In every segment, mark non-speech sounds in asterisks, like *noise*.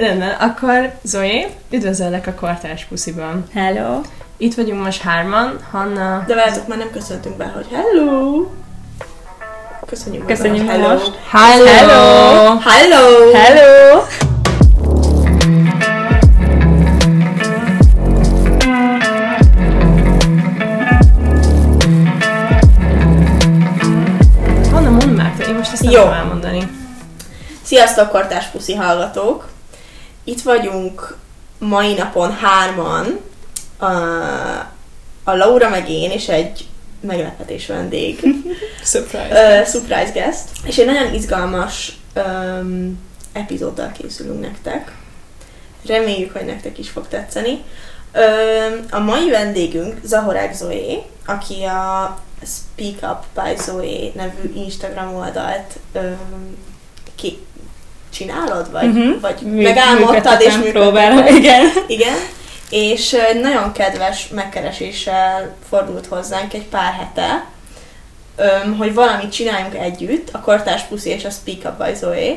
Rendben, akkor Zoé, üdvözöllek a Kortárs Pusziban. Hello! Itt vagyunk most hárman, Hanna... De várjátok, már nem köszöntünk be, hogy hello! Köszönjük Köszönjük hello. most. Hello! Hello! Hello! Hello! Hanna, mondd már, én most ezt nem Jó. tudom elmondani. Sziasztok, kortás puszi hallgatók! Itt vagyunk mai napon hárman, a, a Laura meg én, és egy meglepetés vendég. *laughs* Surprise. uh, surprise guest. És egy nagyon izgalmas um, epizóddal készülünk nektek. Reméljük, hogy nektek is fog tetszeni. Um, a mai vendégünk Zahorák Zoé, aki a Speak Up by Zoé nevű Instagram oldalt um, ki csinálod, vagy, Mhm. vagy Mű- megálmodtad és próbálom, *laughs* igen. Igen, és nagyon kedves megkereséssel fordult hozzánk egy pár hete, hogy valamit csináljunk együtt, a Kortás Puszi és a Speak Up by Zoe.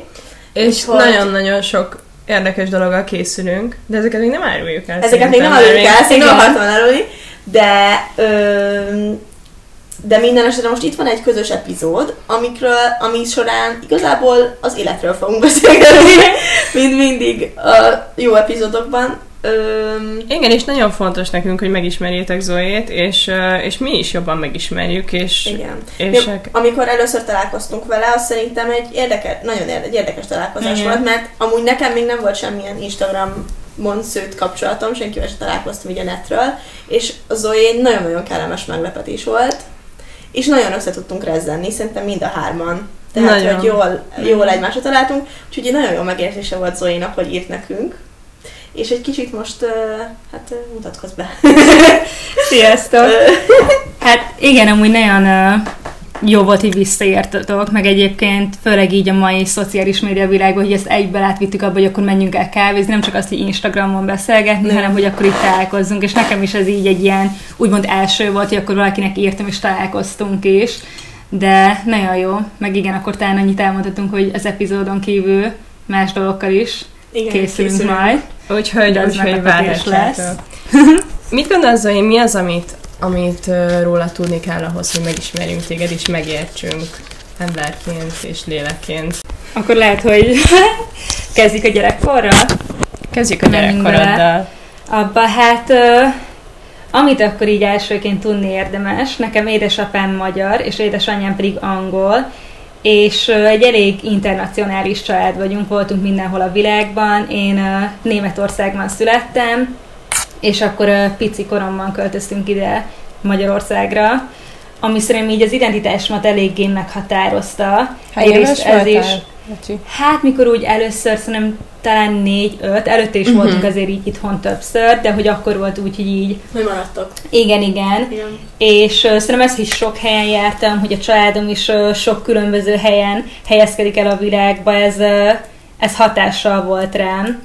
És hogy- nagyon-nagyon sok érdekes dologgal készülünk, de ezeket még nem áruljuk el. Ezeket még nem mert el, ezt nem igen. akartam elárulni, de, de minden esetre most itt van egy közös epizód, amikről, ami során igazából az életről fogunk beszélgetni, *laughs* mint mindig a jó epizódokban. Öm, Igen, és nagyon fontos nekünk, hogy megismerjétek Zoét, és, és mi is jobban megismerjük, és, igen. és amikor először találkoztunk vele, az szerintem egy érdekes, nagyon érde, egy érdekes találkozás Igen. volt, mert amúgy nekem még nem volt semmilyen Instagramon szőtt kapcsolatom, senkivel sem találkoztam így a netről, és egy nagyon-nagyon kellemes meglepetés volt, és nagyon össze tudtunk rezzenni, szerintem mind a hárman. Tehát, Nagyon. hogy jól, jól egymásra találtunk, úgyhogy nagyon jó megérzése volt Zoe-nak, hogy írt nekünk. És egy kicsit most, hát mutatkozz be. Sziasztok! *laughs* Hát igen, amúgy nagyon jó volt, hogy visszaértetok, meg egyébként főleg így a mai szociális média világban, hogy ezt egybe átvittük abba, hogy akkor menjünk el kávézni, nem csak azt, hogy Instagramon beszélgetni, Nem. hanem hogy akkor itt találkozzunk, és nekem is ez így egy ilyen úgymond első volt, hogy akkor valakinek írtam, és találkoztunk is, de nagyon jó, meg igen, akkor talán annyit elmondhatunk, hogy az epizódon kívül más dolgokkal is Igen, készülünk, készülünk. majd. úgyhogy, úgyhogy várhatjátok. *laughs* Mit gondolsz, Zoé, mi az, amit, amit róla tudni kell ahhoz, hogy megismerjünk téged, és megértsünk emberként és lélekként? Akkor lehet, hogy *laughs* kezdjük a gyerekkorra. Kezdjük a gyerekkoroddal. Abba hát, amit akkor így elsőként tudni érdemes, nekem édesapám magyar, és édesanyám pedig angol, és egy elég internacionális család vagyunk, voltunk mindenhol a világban. Én Németországban születtem, és akkor ö, pici koromban költöztünk ide Magyarországra, ami szerintem így az identitásomat eléggé meghatározta. Hány éves ez is, Bocsi. Hát, mikor úgy először, szerintem talán négy-öt, előtte is Mhm. voltunk azért így itthon többször, de hogy akkor volt úgy, hogy így, Hogy maradtok? igen, igen. Igen. És uh, szerintem ezt is sok helyen jártam, hogy a családom is uh, sok különböző helyen helyezkedik el a világba, ez, uh, ez hatással volt rám.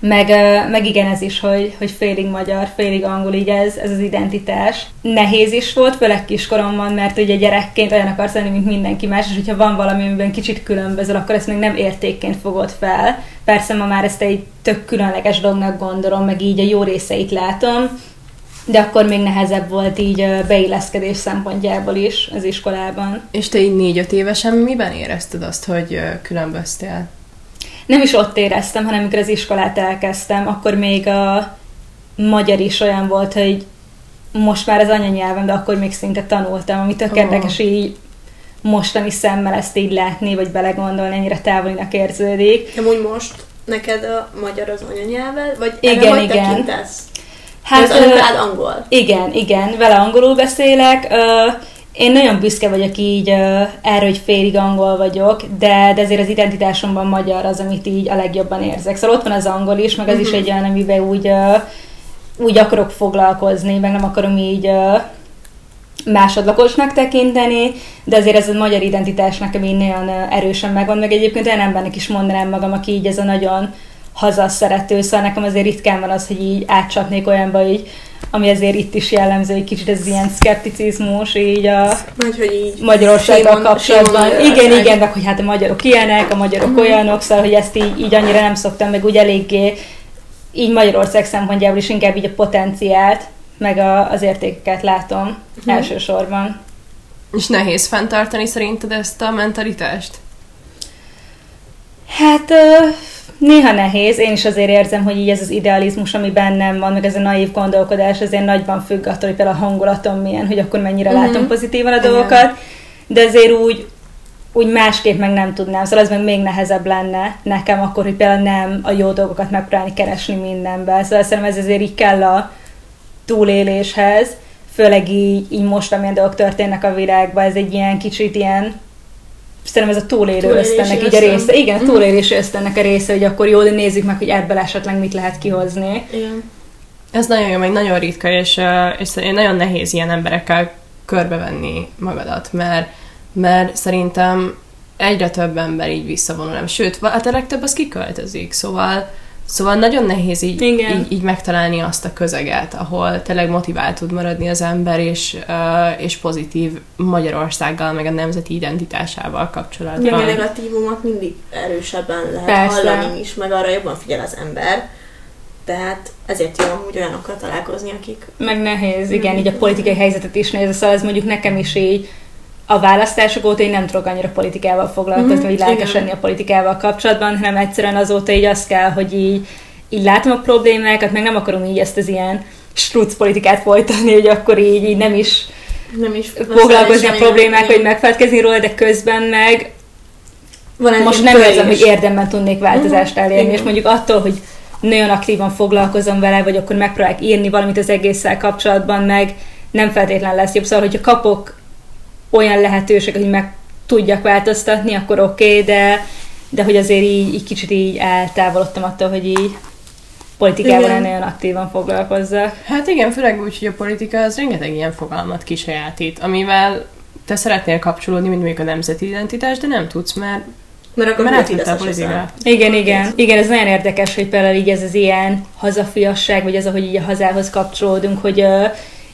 Meg, meg igen, ez is, hogy, hogy félig magyar, félig angol, így ez, ez az identitás. Nehéz is volt, főleg kiskoromban, mert ugye gyerekként olyan akarsz lenni, mint mindenki más, és hogyha van valami, amiben kicsit különbözöl, akkor ezt még nem értékként fogod fel. Persze ma már ezt egy tök különleges dolognak gondolom, meg így a jó részeit látom, de akkor még nehezebb volt így beilleszkedés szempontjából is az iskolában. És te így négy-öt évesen miben érezted azt, hogy különböztél? Nem is ott éreztem, hanem amikor az iskolát elkezdtem, akkor még a magyar is olyan volt, hogy most már az anyanyelvem, de akkor még szinte tanultam, ami tök érdekes így mostani szemmel ezt így látni, vagy belegondolni, ennyire távolinak érződik. Amúgy most neked a magyar az anyanyelved? Vagy Igen, hogy igen. tekintesz? Hát, az anyukád angol. Igen, igen, vele angolul beszélek. Ö, Én nagyon büszke vagyok így ö, erre, hogy félig angol vagyok, de, de azért az identitásomban magyar az, amit így a legjobban érzek. Szóval ott van az angol is, meg az is egy olyan, amiben úgy, ö, úgy akarok foglalkozni, meg nem akarom így ö, másodlagosnak tekinteni, de azért ez a magyar identitás nekem így nagyon erősen megvan, meg egyébként olyan embernek is mondanám magam, aki így ez a nagyon hazaszerető, szóval nekem azért ritkán van az, hogy így átcsapnék olyanba, így, ami azért itt is jellemző, egy kicsit ez ilyen szkepticizmus, így a Vagy, hogy így Magyarországgal Simon- kapcsolatban. Simon igen, Magyarország. igen, meg hogy hát a magyarok ilyenek, a magyarok Mhm. olyanok, szóval, hogy ezt így, így annyira nem szoktam, meg úgy eléggé így Magyarország szempontjából is inkább így a potenciált, meg a, az értékeket látom Mhm. elsősorban. És nehéz fenntartani szerinted ezt a mentalitást? Hát néha nehéz, én is azért érzem, hogy így ez az idealizmus, ami bennem van, meg ez a naív gondolkodás azért nagyban függ attól, hogy például a hangulatom milyen, hogy akkor mennyire Mhm. látom pozitívan a dolgokat, de azért úgy, úgy másképp meg nem tudnám, szóval az meg még nehezebb lenne nekem akkor, hogy például nem a jó dolgokat megpróbálni keresni mindenben. Szóval szerintem ez azért így kell a túléléshez, főleg így, így most, amilyen dolgok történnek a világban, ez egy ilyen kicsit ilyen szerintem ez a túlélő ösztönnek így a része. Igen, a Mhm. túlélési ösztönnek a része, hogy akkor jó, de nézzük meg, hogy ebből esetleg mit lehet kihozni. Igen. Ez nagyon jó, meg nagyon ritka, és, és nagyon nehéz ilyen emberekkel körbevenni magadat, mert, mert szerintem egyre több ember így visszavonul, nem? Sőt, hát a legtöbb az kiköltözik, szóval Szóval nagyon nehéz így, Igen. így, így megtalálni azt a közeget, ahol tényleg motivált tud maradni az ember, és, uh, és pozitív Magyarországgal, meg a nemzeti identitásával Meg kapcsolatban. a negatívumot mindig erősebben lehet Persze. hallani is, meg arra jobban figyel az ember. Tehát ezért jó amúgy olyanokkal találkozni, akik... Meg nehéz, igen, így a politikai helyzetet is nézve, szóval ez mondjuk nekem is így a választások óta én nem tudok annyira politikával foglalkozni, Mhm, vagy lelkes lenni a politikával kapcsolatban, hanem egyszerűen azóta így az kell, hogy így, így látom a problémákat, meg nem akarom így ezt az ilyen struc politikát folytatni, hogy akkor így, így nem is Nem is foglalkozni a problémákkal, hogy megfelelkezni róla, de közben meg Van most nem érzem, hogy érdemben tudnék változást Mhm, elérni, igen. és mondjuk attól, hogy nagyon aktívan foglalkozom vele, vagy akkor megpróbálok írni valamit az egésszel kapcsolatban, meg nem feltétlen lesz jobb. Szóval, hogyha kapok olyan lehetőséget, hogy meg tudjak változtatni, akkor oké, okay, de, de hogy azért így, így kicsit így eltávolodtam attól, hogy így politikával Igen. nagyon aktívan foglalkozzak. Hát igen, főleg úgy, hogy a politika az rengeteg ilyen fogalmat kisajátít, amivel te szeretnél kapcsolódni, mint mondjuk a nemzeti identitás, de nem tudsz, mert, Mert akkor mert átvitte a politika. Igen, igen. Igen, ez nagyon érdekes, hogy például így ez az ilyen hazafiasság, vagy ez, ahogy így a hazához kapcsolódunk, hogy uh,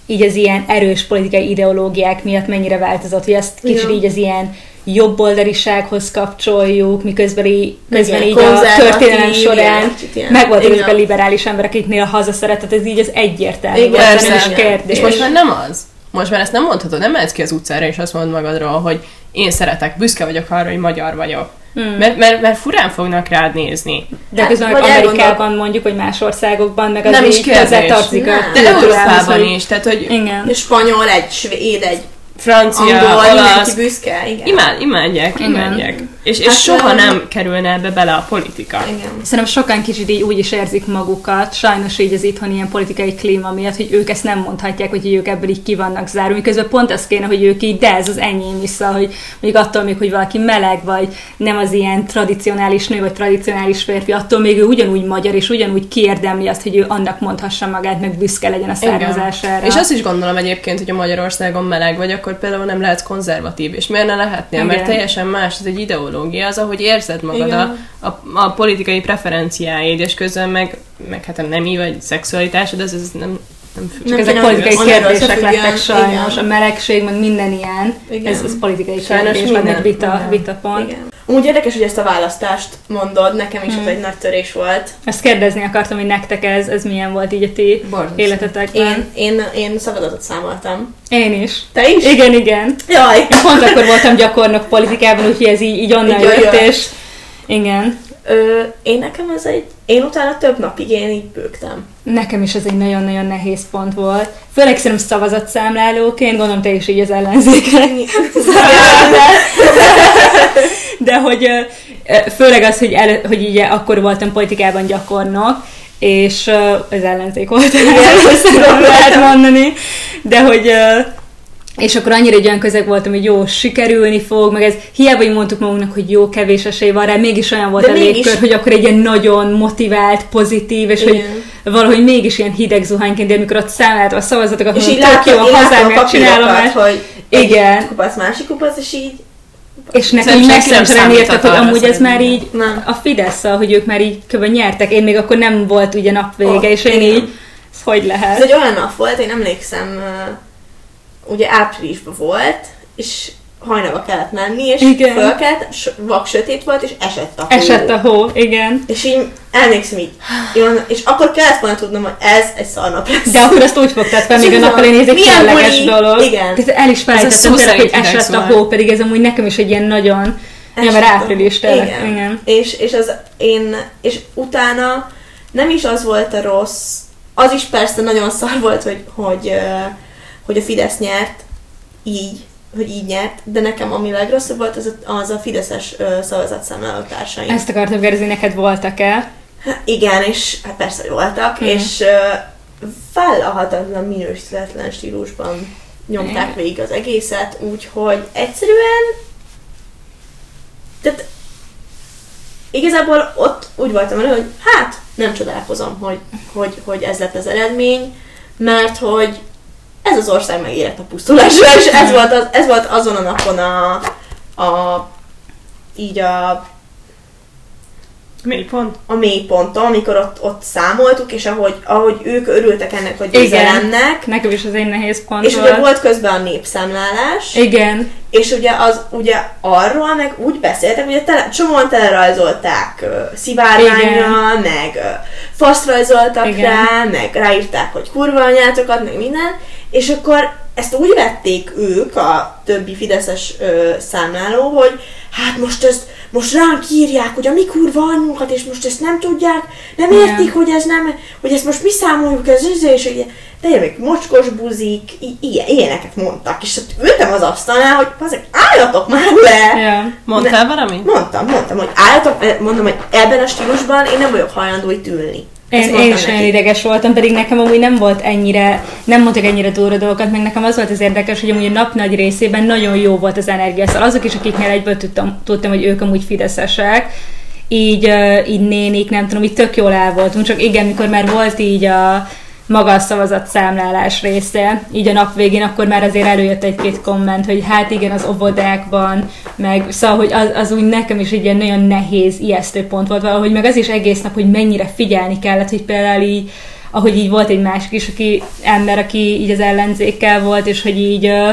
így az ilyen erős politikai ideológiák miatt mennyire változott, hogy ezt kicsit Igen. így az ilyen jobboldalisághoz kapcsoljuk, miközben így, közben így a történelem során megvoltak igen. ezek a liberális emberek, akiknél a hazaszeretet, ez így az egyértelmű, Igen, volt, persze. nem is kérdés. És most már nem az. Most már ezt nem mondhatod, nem mehetsz ki az utcára, és azt mondod magadról, hogy én szeretek, büszke vagyok arra, hogy magyar vagyok. Hmm. Mert, mert, mert furán fognak rád nézni. De Hát, közben vagy Amerikában mondjuk, vagy más országokban, meg az Nem is kérdés. hozzátartozik a. De Európában hogy- is, tehát hogy Igen. Spanyol, egy svéd, egy francia, angol, mindenki olasz, büszke, igen. imád, imádják, Igen. És, és Hát, soha um, nem kerülne ebbe bele a politika. Igen. Szerintem sokan kicsit így úgy is érzik magukat, sajnos így az itthon ilyen politikai klíma miatt, hogy ők ezt nem mondhatják, hogy ők ebből így ki vannak zárva, miközben pont az kéne, hogy ők így, de ez az enyém is, szóval, hogy mondjuk attól még, hogy valaki meleg, vagy nem az ilyen tradicionális nő, vagy tradicionális férfi, attól még ő ugyanúgy magyar, és ugyanúgy kiérdemli azt, hogy ő annak mondhassa magát, meg büszke legyen a származására. És azt is gondolom egyébként, hogy a Magyarországon meleg vagy, akkor például nem lehetsz konzervatív. És miért ne lehetnél? Mert Igen. teljesen más, ez egy ideológia, az, ahogy érzed magad a, Igen. a, a, politikai preferenciáid, és közben meg, meg hát a nemi vagy szexualitásod, ez, ez nem, nem függ. Csak Nem ezek kéne, politikai hogy kérdések összefüggjön, lettek sajnos, igen. a melegség, meg minden ilyen, Igen. ez, ez politikai Sajnos kérdés, meg minden, vita, minden. vitapont. Igen. Úgy érdekes, hogy ezt a választást mondod, nekem is Hmm. ez egy nagy törés volt. Ezt kérdezni akartam, hogy nektek ez, ez milyen volt így a ti Borzasztó. életetekben. Én, én, én szavazatot számoltam. Én is. Te is? Igen, igen. Jaj! Én pont akkor voltam gyakornok politikában, úgyhogy ez így, így onnan jött. jött, és igen. Ö, én nekem ez egy... Én utána több napig én így bőgtem. Nekem is ez egy nagyon-nagyon nehéz pont volt. Főleg szerintem szavazatszámlálóként, gondolom te is így az ellenzékre. *laughs* *laughs* De hogy főleg az, hogy, el, hogy így akkor voltam politikában gyakornok, és az ellenzék volt, *laughs* ezt lehet mondani, de hogy és akkor annyira egy olyan közeg voltam, hogy jó, sikerülni fog, meg ez hiába így mondtuk magunknak, hogy jó, kevés esély van rá, mégis olyan volt De a mégis- légkör, hogy akkor egy ilyen nagyon motivált, pozitív, és hogy Igen. valahogy mégis ilyen hideg zuhányként, de amikor ott számoltam a szavazatokat, És így mondom, tök látom, jó, én a látom hazám a megcsinálom, papírokat, mert hogy Igen. kupac, másik kupac, és így És nekem Szerintem meg nem sem értek, hogy amúgy ez már így Nem. a fidesz hogy ők már így kb. nyertek. Én még akkor nem volt ugye napvége, Ott, és én igen. így, ez hogy lehet? Ez egy olyan nap volt, én emlékszem, ugye áprilisban volt, és hajnalba kellett menni, és Igen. fölkelt, s- vak sötét volt, és esett a hó. Esett a hó, igen. És így emlékszem így, jön, és akkor kellett volna tudnom, hogy ez egy szarnap lesz. De akkor azt úgy fogtad fel, még a Tudom. nappal én ez egy buli? dolog. Igen. Tehát el is felejtettem, tényleg, hogy esett a hó, pedig ez amúgy nekem is egy ilyen nagyon, Esett mert a hó. április tényleg. Igen. Igen. És, és, az én, és utána nem is az volt a rossz, az is persze nagyon szar volt, hogy, hogy, hogy a Fidesz nyert, így, hogy így nyert, de nekem ami legrosszabb volt, az a, az a Fideszes ö, szavazatszámláló társaim. Ezt akartam kérdezni, neked voltak-e? Hát Igen, és hát persze, hogy voltak, Mhm. és ö, vállalhatatlan minősítetlen stílusban nyomták végig az egészet, úgyhogy egyszerűen tehát igazából ott úgy voltam vele, hogy hát nem csodálkozom, hogy, hogy, hogy ez lett az eredmény, mert hogy ez az ország megérett a pusztulásra, és ez volt, az, ez volt azon a napon a, a így a Mi pont? a mélyponton, amikor ott, ott számoltuk, és ahogy, ahogy ők örültek ennek, hogy Igen. győzelemnek, Nekem is az egy nehéz pont és ugye volt. volt közben a népszámlálás, Igen, és ugye, az, ugye arról meg úgy beszéltek, ugye tele, csomóan telerajzolták uh, szivárványra, meg uh, faszt rajzoltak Igen. rá, meg ráírták, hogy kurva anyátokat, meg minden, és akkor ezt úgy vették ők, a többi fideszes ö, számláló, hogy hát most ezt, most ránk írják, hogy a mi kurva anyunkat, és most ezt nem tudják, nem Igen. értik, hogy ez nem, hogy ezt most mi számoljuk, ez, ez, és ugye, de még mocskos buzik, ilyen, ilyeneket mondtak, és ott ültem az asztalnál, hogy bazeg, álljatok már le! ja. Mondtál valamit? Mondtam, mondtam, hogy álljatok, mondom, hogy ebben a stílusban én nem vagyok hajlandó itt ülni. Én, én is nagyon ideges voltam, pedig nekem amúgy nem volt ennyire, nem mondtak ennyire durva dolgokat, meg nekem az volt az érdekes, hogy amúgy a nap nagy részében nagyon jó volt az energia. Szóval azok is, akiknél egyből tudtam, tudtam hogy ők amúgy fideszesek, így, így nénik, nem tudom, így tök jól el voltunk, csak igen, mikor már volt így a maga a szavazatszámlálás része, így a nap végén, akkor már azért előjött egy-két komment, hogy hát igen, az óvodákban, meg szóval, hogy az, az úgy nekem is egy ilyen nagyon nehéz, ijesztő pont volt valahogy, meg az is egész nap, hogy mennyire figyelni kellett, hogy például így, ahogy így volt egy másik is, aki ember, aki így az ellenzékkel volt, és hogy így ö,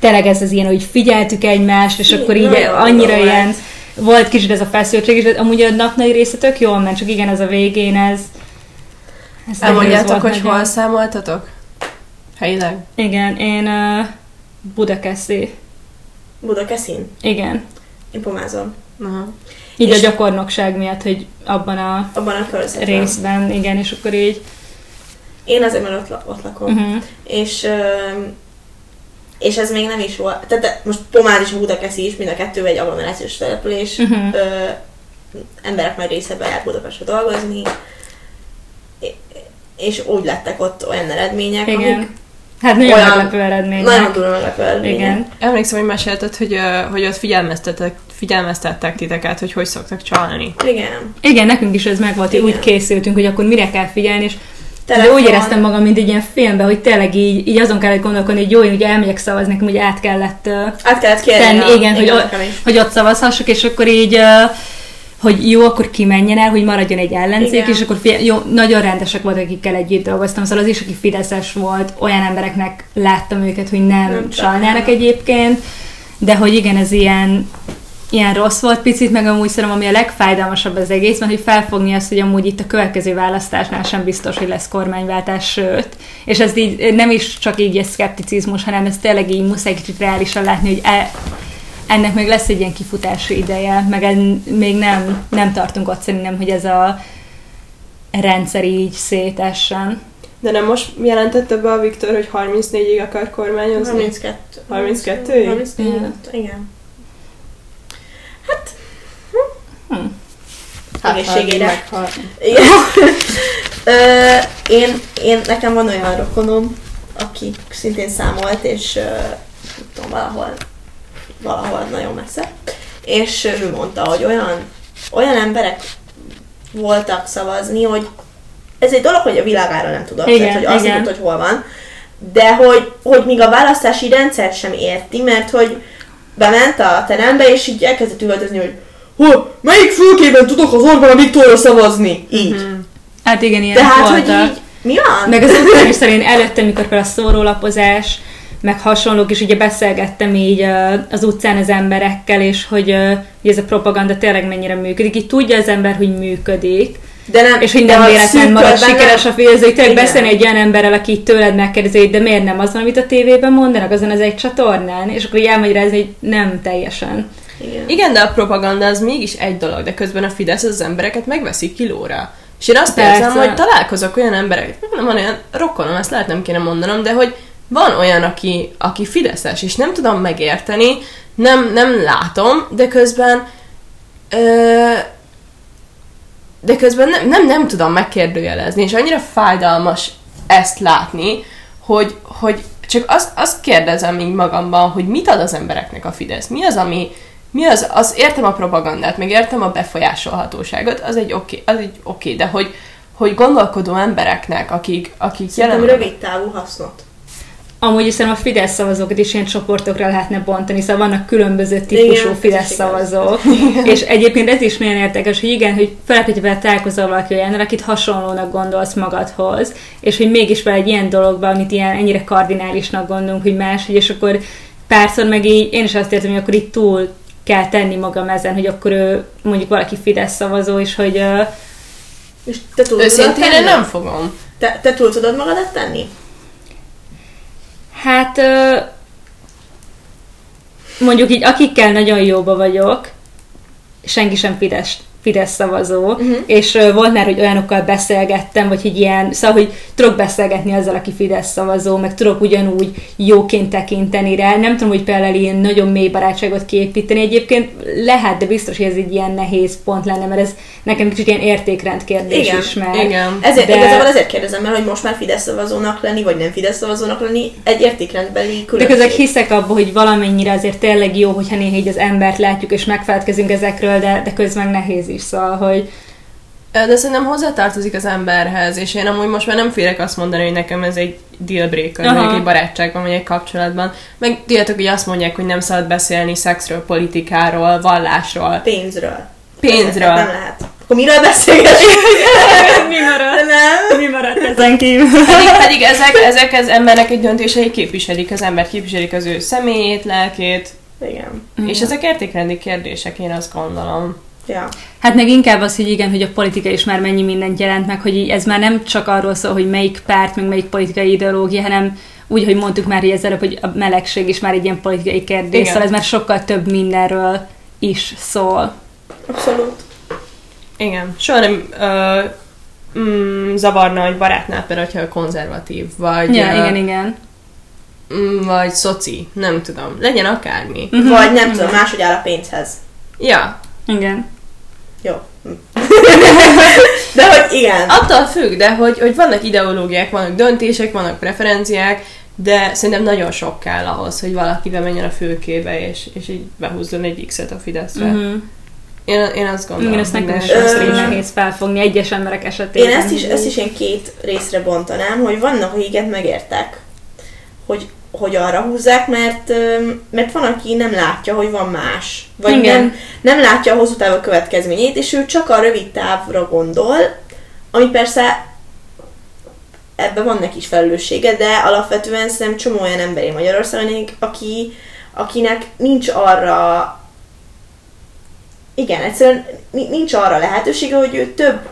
tényleg ez az ilyen, hogy figyeltük egymást, és akkor így annyira ilyen, volt. kicsit ez a feszültség de amúgy a nap nagy része tök jól ment, csak igen, ez a végén ez... ez Elmondjátok, hogy nagyon. hol számoltatok? Helyileg? Igen, én uh, Budakeszi. Budakeszin? Igen. Én pomázom. Aha. Így És- a gyakornokság miatt, hogy abban a Abban a körzetben. részben, igen, és akkor így... Én azért, mert ott, ott lakom. Uh-huh. És, és ez még nem is volt. Tehát most Pomád és Budakeszi is, mind a kettő egy agglomerációs település. Uh-huh. Ö, emberek nagy része bejár Budapestre dolgozni. És úgy lettek ott olyan eredmények, amik Igen. Hát nagyon Olyan- meglepő eredmény. nagyon durva meglepő eredmények. Igen. Emlékszem, hogy mesélted, hogy, hogy ott figyelmeztettek, figyelmeztettek titeket, hogy hogy szoktak csalni. Igen. Igen, nekünk is ez meg volt, hogy Igen. úgy készültünk, hogy akkor mire kell figyelni, és de Telefon. úgy éreztem magam, mint egy ilyen filmben, hogy tényleg így, így azon kellett gondolkodni, hogy jó, én ugye elmegyek szavazni, nekem ugye át kellett Át kellett kérni. tenni, a- igen, hogy, o- nekem is. hogy ott szavazhassak, és akkor így, uh, hogy jó, akkor kimenjen el, hogy maradjon egy ellenzék, Igen. és akkor fi- jó, nagyon rendesek voltak, akikkel együtt dolgoztam, szóval az is, aki fideszes volt, olyan embereknek láttam őket, hogy nem, Nem csalnának. egyébként, de hogy igen, ez ilyen, ilyen rossz volt picit, meg amúgy szerintem, ami a legfájdalmasabb az egészben, hogy felfogni azt, hogy amúgy itt a következő választásnál sem biztos, hogy lesz kormányváltás, sőt. És ez így nem is csak így egy szkepticizmus, hanem ez tényleg így muszáj kicsit reálisan látni, hogy e, ennek még lesz egy ilyen kifutási ideje, meg en, még nem, nem tartunk ott szerintem, hogy ez a rendszer így szétessen. De nem most jelentette be a Viktor, hogy 34-ig akar kormányozni? 32. 32? 34, Igen. igen. Hm. Hát, egészségére. meghal. Igen. *laughs* Ö, én, én, nekem van olyan rokonom, aki szintén számolt, és nem tudom, valahol, valahol nagyon messze, és ő mondta, hogy olyan, olyan emberek voltak szavazni, hogy ez egy dolog, hogy a világára nem tudod, Igen, tehát, hogy azt igen. tudod, hogy hol van, de hogy, hogy még a választási rendszer sem érti, mert hogy bement a terembe, és így elkezdett üvöltözni, hogy hol, melyik fülkében tudok az Orbán Viktorra szavazni? Így. Mhm. Hát igen, ilyen Tehát, hogy voltak. így, mi van? Meg az is szerint előtte, mikor például a szórólapozás, meg hasonlók, és ugye beszélgettem így az utcán az emberekkel, és hogy, hogy ez a propaganda tényleg mennyire működik. Így tudja az ember, hogy működik, De nem, és hogy de nem a véletlen marad sikeres a félző, hogy tényleg beszélni egy olyan emberrel, aki így tőled megkérdezi, hogy de miért nem az van, amit a tévében mondanak, azon az egy csatornán, és akkor így elmagyarázni, hogy nem teljesen. Igen. Igen, de a propaganda az mégis egy dolog, de közben a Fidesz az embereket megveszi kilóra. És én azt Persze. érzem, hogy találkozok olyan emberek, nem van olyan rokonom, ezt lehet nem kéne mondanom, de hogy van olyan, aki, aki fideszes, és nem tudom megérteni, nem, nem látom, de közben ö, de közben nem, nem, nem tudom megkérdőjelezni, és annyira fájdalmas ezt látni, hogy, hogy csak azt, azt kérdezem így magamban, hogy mit ad az embereknek a Fidesz? Mi az, ami, mi az, az értem a propagandát, meg értem a befolyásolhatóságot, az egy oké, az egy oké, de hogy, hogy gondolkodó embereknek, akik, akik Szerintem rövid távú hasznot. Amúgy is szerintem a Fidesz szavazókat is ilyen csoportokra lehetne bontani, szóval vannak különböző típusú Igen, Fidesz szavazók. és egyébként ez is nagyon érdekes, hogy igen, hogy vele találkozol valaki olyannal, akit hasonlónak gondolsz magadhoz, és hogy mégis vele egy ilyen dologban, amit ilyen ennyire kardinálisnak gondolunk, hogy más, hogy és akkor párszor meg így, én is azt értem, hogy akkor itt túl kell tenni magam ezen, hogy akkor ő mondjuk valaki Fidesz szavazó, és hogy ö, És te túl tudod Őszintén én nem fogom. Te, te túl tudod magadat tenni? Hát mondjuk így, akikkel nagyon jóba vagyok, senki sem Fidesz, Fidesz szavazó, uh-huh. és volt már, hogy olyanokkal beszélgettem, vagy hogy ilyen, szóval, hogy tudok beszélgetni azzal, aki Fidesz szavazó, meg tudok ugyanúgy jóként tekinteni rá. Nem tudom, hogy például ilyen nagyon mély barátságot kiépíteni. Egyébként lehet, de biztos, hogy ez egy ilyen nehéz pont lenne, mert ez nekem kicsit ilyen értékrend kérdés Igen, is már. igen. Ezért, De- de... igazából ezért kérdezem, mert hogy most már Fidesz szavazónak lenni, vagy nem Fidesz szavazónak lenni, egy értékrendbeli De különbség. közben hiszek abba, hogy valamennyire azért tényleg jó, hogyha néha így az embert látjuk és megfelelkezünk ezekről, de, de közben nehéz is, szóval, hogy De szerintem hozzátartozik az emberhez, és én amúgy most már nem félek azt mondani, hogy nekem ez egy deal breaker, Aha. mondjuk egy barátságban, vagy egy kapcsolatban. Meg tudjátok, hogy azt mondják, hogy nem szabad beszélni szexről, politikáról, vallásról, Pénzről. pénzről. Nem lehet. Akkor miről beszélgetünk? *laughs* mi maradt? nem. Mi maradt ezen kívül? Pedig, pedig ezek, ezek az embernek egy döntései képviselik az embert, képviselik az ő személyét, lelkét, Igen. és ezek értékrendi kérdések, én azt gondolom. Ja. Hát meg inkább az, hogy igen, hogy a politika is már mennyi mindent jelent meg, hogy ez már nem csak arról szól, hogy melyik párt, meg melyik politikai ideológia, hanem úgy, hogy mondtuk már így az előbb, hogy a melegség is már egy ilyen politikai kérdés, Igen. szóval ez már sokkal több mindenről is szól. Abszolút. Igen. Soha nem ö, mm, zavarna egy barátnál például, hogyha konzervatív, vagy, Ja, ö, igen, igen. mm, vagy szoci, nem tudom. Legyen akármi. Mhm. Vagy nem tudom, máshogy áll a pénzhez. Ja, Igen. Jó. *laughs* De hogy igen. attól függ, de hogy, hogy vannak ideológiák, vannak döntések, vannak preferenciák, de szerintem nagyon sok kell ahhoz, hogy valaki bemenjen a fülkébe, és, és így behúzzon egy X-et a Fideszre. Uh-huh. Én, én azt gondolom. Igen, ezt hogy nekem is nehéz felfogni egyes emberek esetében. Én ezt is, ezt is én két részre bontanám, hogy vannak, akiket megértek, hogy, hogy arra húzzák, mert, mert van, aki nem látja, hogy van más. Vagy Igen. nem, nem látja a hosszú távú következményét, és ő csak a rövid távra gondol, ami persze ebben van neki is felelőssége, de alapvetően szerintem csomó olyan emberi Magyarországon, aki, akinek nincs arra igen, egyszerűen ni- nincs arra lehetősége, hogy ő több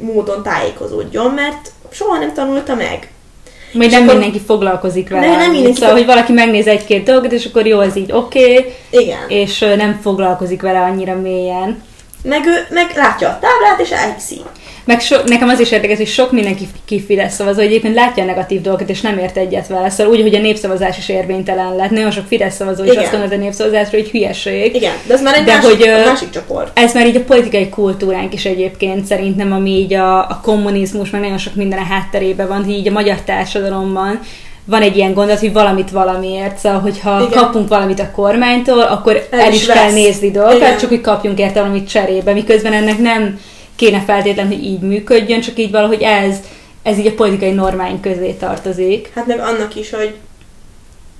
módon tájékozódjon, mert soha nem tanulta meg. És nem akkor- mindenki foglalkozik vele. Nem, nem mindenki Szóval, hogy valaki megnéz egy-két dolgot, és akkor jó, ez így oké, okay, Igen. és nem foglalkozik vele annyira mélyen. Meg ő meg látja a táblát, és elhiszi. Meg so, nekem az is érdekes, hogy sok mindenki ki Fidesz szavazó, hogy egyébként látja a negatív dolgokat, és nem ért egyet vele. Szóval úgy, hogy a népszavazás is érvénytelen lett. Nagyon sok Fidesz szavazó is Igen. azt gondolja, hogy a népszavazásról, hogy hülyeség. Igen, de az már egy De másik, hogy, másik csoport. Ez már így a politikai kultúránk is egyébként szerintem, ami így a, a kommunizmus, meg nagyon sok minden a hátterében van, hogy így a magyar társadalomban van egy ilyen gondolat, hogy valamit valamiért, szóval hogyha Igen. Kapunk valamit a kormánytól, akkor El el, is is, kell nézni dolgokat, Igen. csak hogy kapjunk érte valamit cserébe, miközben ennek nem kéne feltétlenül, hogy így működjön, csak így valahogy ez, ez így a politikai normáink közé tartozik. Hát meg annak is, hogy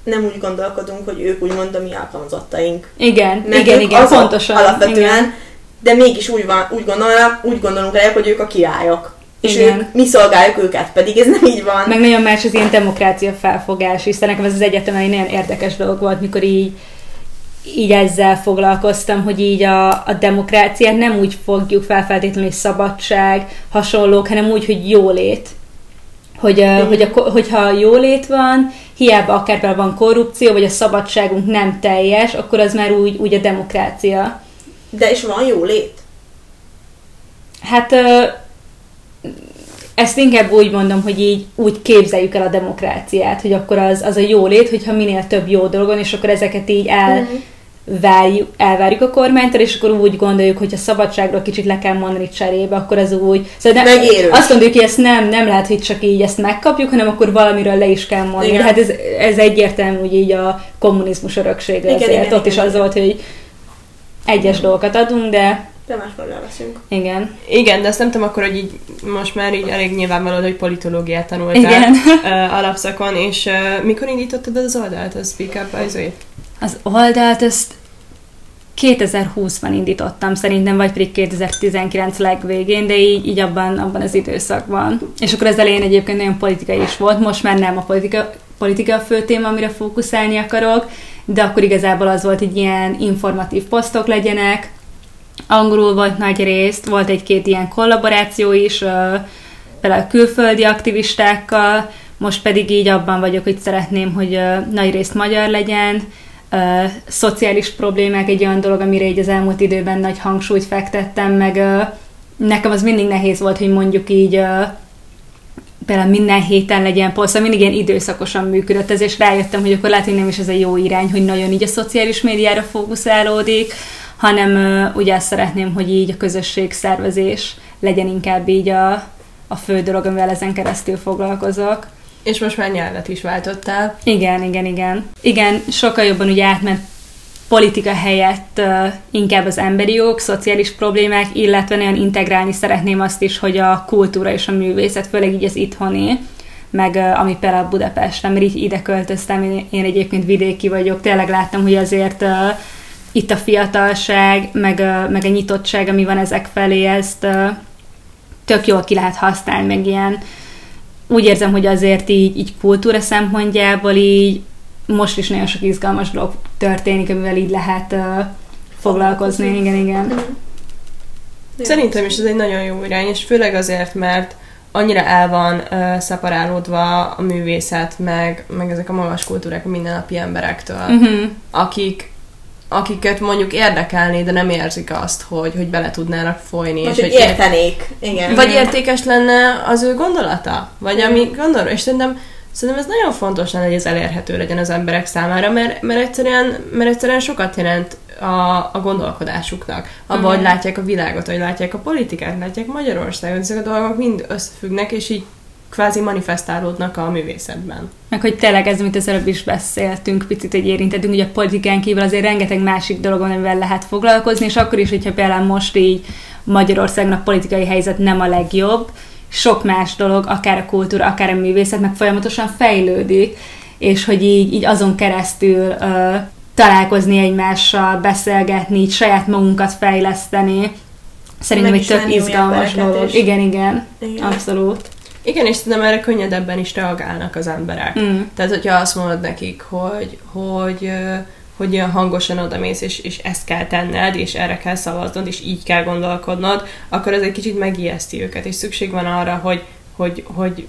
nem úgy gondolkodunk, hogy ők úgymond a mi alkalmazottaink. Igen, Mert igen, igen, pontosan. Alapvetően, Igen. de mégis úgy, van, úgy, gondolnak, úgy gondolunk rájuk, hogy ők a királyok. És Igen. ők, mi szolgáljuk őket, pedig ez nem így van. Meg nagyon más az ilyen demokrácia felfogás, hiszen nekem ez az egyetemen egy nagyon érdekes dolog volt, mikor így így ezzel foglalkoztam, hogy így a, a demokráciát nem úgy fogjuk fel feltétlenül, hogy szabadság, hasonlók, hanem úgy, hogy jólét. Hogy, hogy a, hogyha jólét van, hiába akár például van korrupció, vagy a szabadságunk nem teljes, akkor az már úgy, úgy a demokrácia. De és van jó lét? Hát ezt inkább úgy mondom, hogy így úgy képzeljük el a demokráciát, hogy akkor az, az a jó lét, hogyha minél több jó dolgon, és akkor ezeket így elvárjuk, elvárjuk a kormánytól, és akkor úgy gondoljuk, hogy a szabadságról kicsit le kell mondani cserébe, akkor az úgy... Szóval nem, azt gondoljuk, hogy ezt nem, nem lehet, hogy csak így ezt megkapjuk, hanem akkor valamiről le is kell mondani. Igen. Hát ez, ez egyértelmű, hogy így a kommunizmus öröksége Igen, azért. igen, Ott is igen. az volt, hogy egyes dolgokat adunk, de De máskor elveszünk. igen. Igen, de azt nem tudom akkor, hogy így most már így elég nyilvánvaló, hogy politológiát tanultál Igen. uh, alapszakon, és uh, mikor indítottad az oldalt, a Speak Up Zoe? Az oldalt ezt 2020-ban indítottam szerintem, vagy pedig 2019 legvégén, de így, így abban, abban az időszakban. És akkor az elején egyébként nagyon politikai is volt, most már nem a politika, politika a fő téma, amire fókuszálni akarok, de akkor igazából az volt, hogy ilyen informatív posztok legyenek, angolul volt nagy részt, volt egy-két ilyen kollaboráció is, például külföldi aktivistákkal, most pedig így abban vagyok, hogy szeretném, hogy nagy részt magyar legyen, ö, szociális problémák egy olyan dolog, amire így az elmúlt időben nagy hangsúlyt fektettem, meg ö, nekem az mindig nehéz volt, hogy mondjuk így ö, például minden héten legyen poszt, mindig ilyen időszakosan működött ez, és rájöttem, hogy akkor lehet, hogy nem is ez a jó irány, hogy nagyon így a szociális médiára fókuszálódik, hanem ö, ugye azt szeretném, hogy így a közösségszervezés legyen inkább így a, a fő dolog, amivel ezen keresztül foglalkozok. És most már nyelvet is váltottál. Igen, igen, igen. Igen, sokkal jobban ugye átment politika helyett uh, inkább az emberi jogok, szociális problémák, illetve nagyon integrálni szeretném azt is, hogy a kultúra és a művészet, főleg így az itthoni, meg uh, ami például Budapesten, mert így ide költöztem, én, én egyébként vidéki vagyok, tényleg láttam, hogy azért uh, itt a fiatalság, meg, uh, meg a nyitottság, ami van ezek felé, ezt uh, tök jól ki lehet használni, meg ilyen úgy érzem, hogy azért így, így kultúra szempontjából így most is nagyon sok izgalmas dolog történik, amivel így lehet uh, foglalkozni. Igen, igen. Szerintem is ez egy nagyon jó irány, és főleg azért, mert annyira el van uh, szeparálódva a művészet, meg, meg ezek a magas kultúrák a mindennapi emberektől, Uh-huh. akik akiket mondjuk érdekelné, de nem érzik azt, hogy, hogy bele tudnának folyni. Most, és hogy értenék. Igen. Vagy értékes lenne az ő gondolata, vagy ami gondol, és szerintem, szerintem ez nagyon fontos lenne, hogy ez elérhető legyen az emberek számára, mert, mert, egyszerűen, mert egyszerűen sokat jelent a, a gondolkodásuknak. Abban, Mhm. hogy látják a világot, hogy látják a politikát, látják Magyarországot, ezek a dolgok mind összefüggnek, és így kvázi manifestálódnak a művészetben. Meg hogy tényleg ez, amit az előbb is beszéltünk, picit, hogy érintettünk, hogy a politikán kívül azért rengeteg másik dolog van, amivel lehet foglalkozni, és akkor is, hogyha például most így Magyarországnak politikai helyzet nem a legjobb, sok más dolog, akár a kultúra, akár a művészet, meg folyamatosan fejlődik, és hogy így, így azon keresztül ö, találkozni egymással, beszélgetni, így saját magunkat fejleszteni. Szerintem egy tök izgalmas dolog. Igen, igen, Igen. abszolút. Igen, és szerintem erre könnyedebben is reagálnak az emberek. Mm. Tehát, hogyha azt mondod nekik, hogy, hogy, hogy ilyen hangosan odamész, és, és ezt kell tenned, és erre kell szavaznod, és így kell gondolkodnod, akkor ez egy kicsit megijeszti őket, és szükség van arra, hogy, hogy, hogy,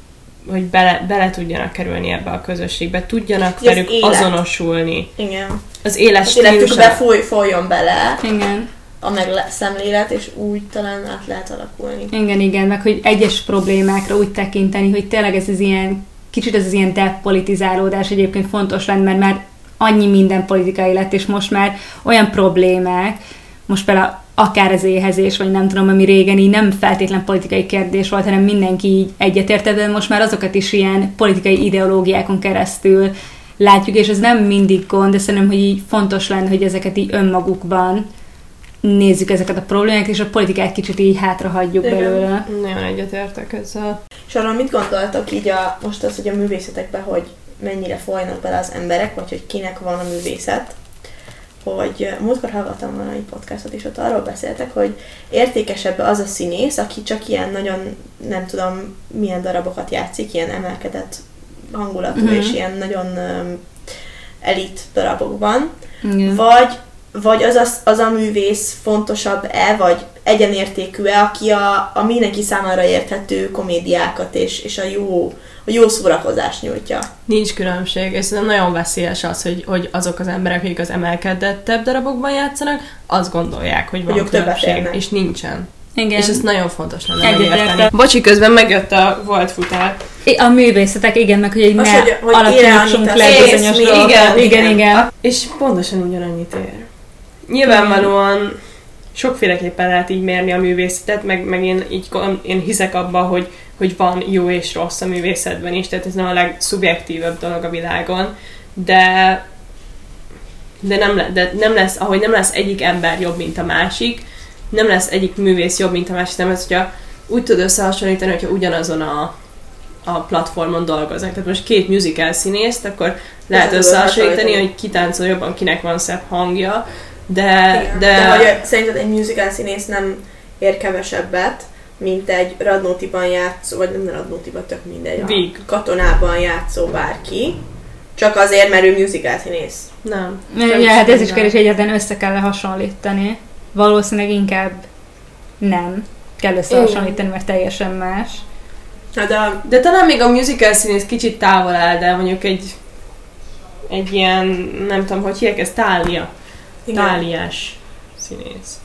hogy bele, bele tudjanak kerülni ebbe a közösségbe, tudjanak az velük élet. azonosulni. Igen. Az éles Az életük befoly, folyjon bele Igen. A megszemlélet, és úgy talán át lehet alakulni. Igen, igen, meg hogy egyes problémákra úgy tekinteni, hogy tényleg ez az ilyen, kicsit ez az ilyen depolitizálódás egyébként fontos lenne, mert már annyi minden politikai lett, és most már olyan problémák, most például akár az éhezés, vagy nem tudom, ami régen így nem feltétlen politikai kérdés volt, hanem mindenki így egyetértett, de most már azokat is ilyen politikai ideológiákon keresztül látjuk, és ez nem mindig gond, de szerintem, hogy így fontos lenne, hogy ezeket így önmagukban nézzük ezeket a problémákat, és a politikát kicsit így hátra hagyjuk Igen. belőle. Nagyon egyetértek ezzel. És arról mit gondoltok így a, most az, hogy a művészetekben, hogy mennyire folynak bele az emberek, vagy hogy kinek van a művészet, hogy múltkor hallgattam valami podcastot, és ott arról beszéltek, hogy értékesebb az a színész, aki csak ilyen nagyon, nem tudom, milyen darabokat játszik, ilyen emelkedett hangulatú, Mhm. és ilyen nagyon um, elit darabokban, Igen. vagy, vagy az, az, az a művész fontosabb-e, vagy egyenértékű-e, aki a, a mindenki számára érthető komédiákat és, és a jó, a jó szórakozást nyújtja. Nincs különbség, és szerintem nagyon veszélyes az, hogy, hogy azok az emberek, akik az emelkedettebb darabokban játszanak, azt gondolják, hogy van Hogy különbség, és nincsen. Igen. És ezt nagyon fontos lenne megérteni. Bocsi, közben megjött a volt futár. A művészetek, igen, meg hogy Az, ne hogy- hogy alakítsunk le bizonyos igen, igen, igen. igen. És pontosan ugyanannyit ér. Nyilvánvalóan sokféleképpen lehet így mérni a művészetet, meg, meg én, így, én hiszek abba, hogy, hogy van jó és rossz a művészetben is, tehát ez nem a legszubjektívebb dolog a világon, de de nem, le, de nem lesz, ahogy nem lesz egyik ember jobb, mint a másik, nem lesz egyik művész jobb, mint a másik, nem ez, hogyha úgy tud összehasonlítani, hogyha ugyanazon a, a platformon dolgoznak. Tehát most két musical színészt, akkor lehet tudod összehasonlítani, hasonlítani. hogy ki táncol jobban, kinek van szebb hangja, de, Igen. de, de hogy szerinted egy musical színész nem ér kevesebbet, mint egy Radnótiban játszó, vagy nem Radnótiban, tök mindegy, a Víg. katonában játszó bárki, csak azért, mert ő musical színész. nem. Ja, hát ez is Nem. kérdés, egyáltalán össze kell hasonlítani. Valószínűleg inkább nem kell összehasonlítani, mert teljesen más. Hát a De talán még a musical színész kicsit távol áll, de mondjuk egy egy ilyen, nem tudom, hogy hívják ez, tália. Igen. Táliás színész.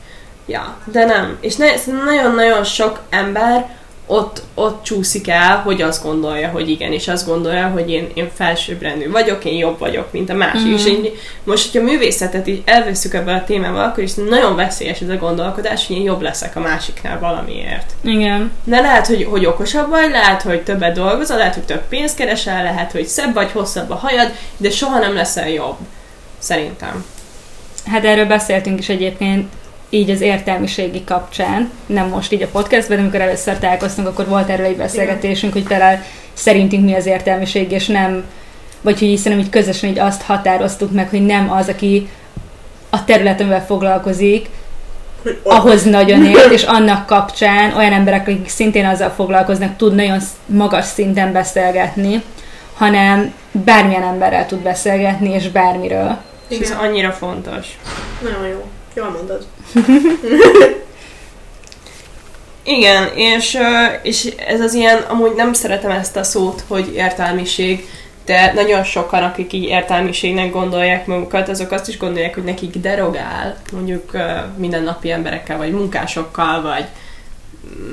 Ja, de nem. És ne, nagyon-nagyon sok ember ott, ott csúszik el, hogy azt gondolja, hogy igen, és azt gondolja, hogy én, én felsőbbrendű vagyok, én jobb vagyok, mint a másik. Mhm. És én, most, hogyha a művészetet így elveszük ebből a témával, akkor is nagyon veszélyes ez a gondolkodás, hogy én jobb leszek a másiknál valamiért. Igen. De lehet, hogy, hogy okosabb vagy, lehet, hogy többet dolgozol, lehet, hogy több pénzt keresel, lehet, hogy szebb vagy, hosszabb a hajad, de soha nem leszel jobb. Szerintem. Hát erről beszéltünk is egyébként így az értelmiségi kapcsán, nem most így a podcastben, de amikor először találkoztunk, akkor volt erről egy beszélgetésünk, hogy például szerintünk mi az értelmiség, és nem, vagy hogy szerintem így közösen így azt határoztuk meg, hogy nem az, aki a területemvel foglalkozik, Hogy ahhoz nagyon ért, és annak kapcsán olyan emberek, akik szintén azzal foglalkoznak, tud nagyon magas szinten beszélgetni, hanem bármilyen emberrel tud beszélgetni, és bármiről. És ez Igen. annyira fontos. Nagyon jó. Jól mondod. *laughs* Igen, és, és ez az ilyen, amúgy nem szeretem ezt a szót, hogy értelmiség, de nagyon sokan, akik így értelmiségnek gondolják magukat, azok azt is gondolják, hogy nekik derogál, mondjuk mindennapi emberekkel, vagy munkásokkal, vagy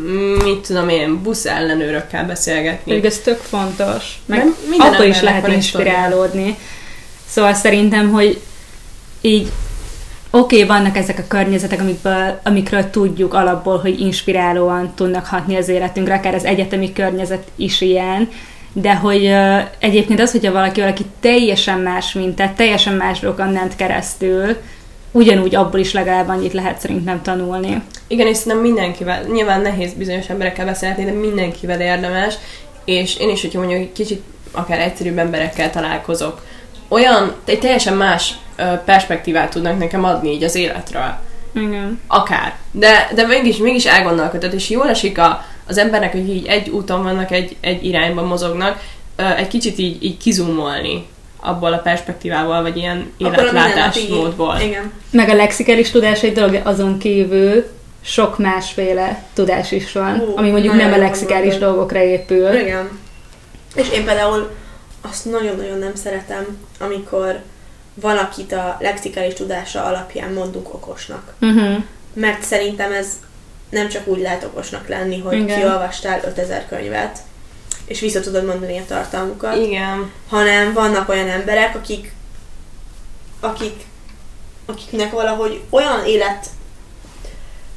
mm, mit tudom én, busz ellenőrökkel beszélgetni. Pedig ez tök fontos. Meg Nem, minden akkor is lehet inspirálódni. Szóval szerintem, hogy így oké, okay, vannak ezek a környezetek, amikből, amikről tudjuk alapból, hogy inspirálóan tudnak hatni az életünkre, akár az egyetemi környezet is ilyen, de hogy uh, egyébként az, hogyha valaki valaki teljesen más, mint te, teljesen más dolgokon ment keresztül, ugyanúgy abból is legalább annyit lehet szerintem tanulni. Igen, és szerintem mindenkivel, nyilván nehéz bizonyos emberekkel beszélni, de mindenkivel érdemes, és én is, hogyha mondjuk kicsit akár egyszerűbb emberekkel találkozok, olyan, egy teljesen más perspektívát tudnak nekem adni így az életről. Igen. Akár. De, de mégis, mégis elgondolkodott, és jól esik a, az embernek, hogy így egy úton vannak, egy, egy irányban mozognak, egy kicsit így, így kizumolni abból a perspektívával, vagy ilyen életlátásmódból. Igen. Meg a lexikális tudás egy dolog, azon kívül sok másféle tudás is van, Hú, ami mondjuk nem a lexikális dolgokra épül. Igen. És én például azt nagyon-nagyon nem szeretem, amikor valakit a lexikális tudása alapján mondunk okosnak. Uh-huh. Mert szerintem ez nem csak úgy lehet okosnak lenni, hogy Igen. kiolvastál 5000 könyvet, és vissza tudod mondani a tartalmukat, Igen. hanem vannak olyan emberek, akik, akik akiknek valahogy olyan élet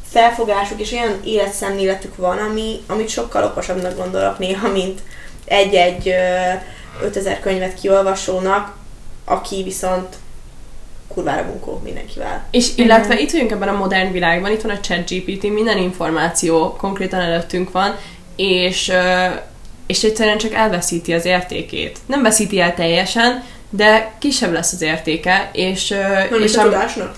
felfogásuk és olyan életszemléletük van, ami, amit sokkal okosabbnak gondolok néha, mint egy-egy ö, 5000 könyvet kiolvasónak, aki viszont kurvára bunkó mindenkivel. És illetve itt vagyunk ebben a modern világban, itt van a chat GPT, minden információ konkrétan előttünk van, és és egyszerűen csak elveszíti az értékét. Nem veszíti el teljesen, de kisebb lesz az értéke, és, Nem és a tudásnak.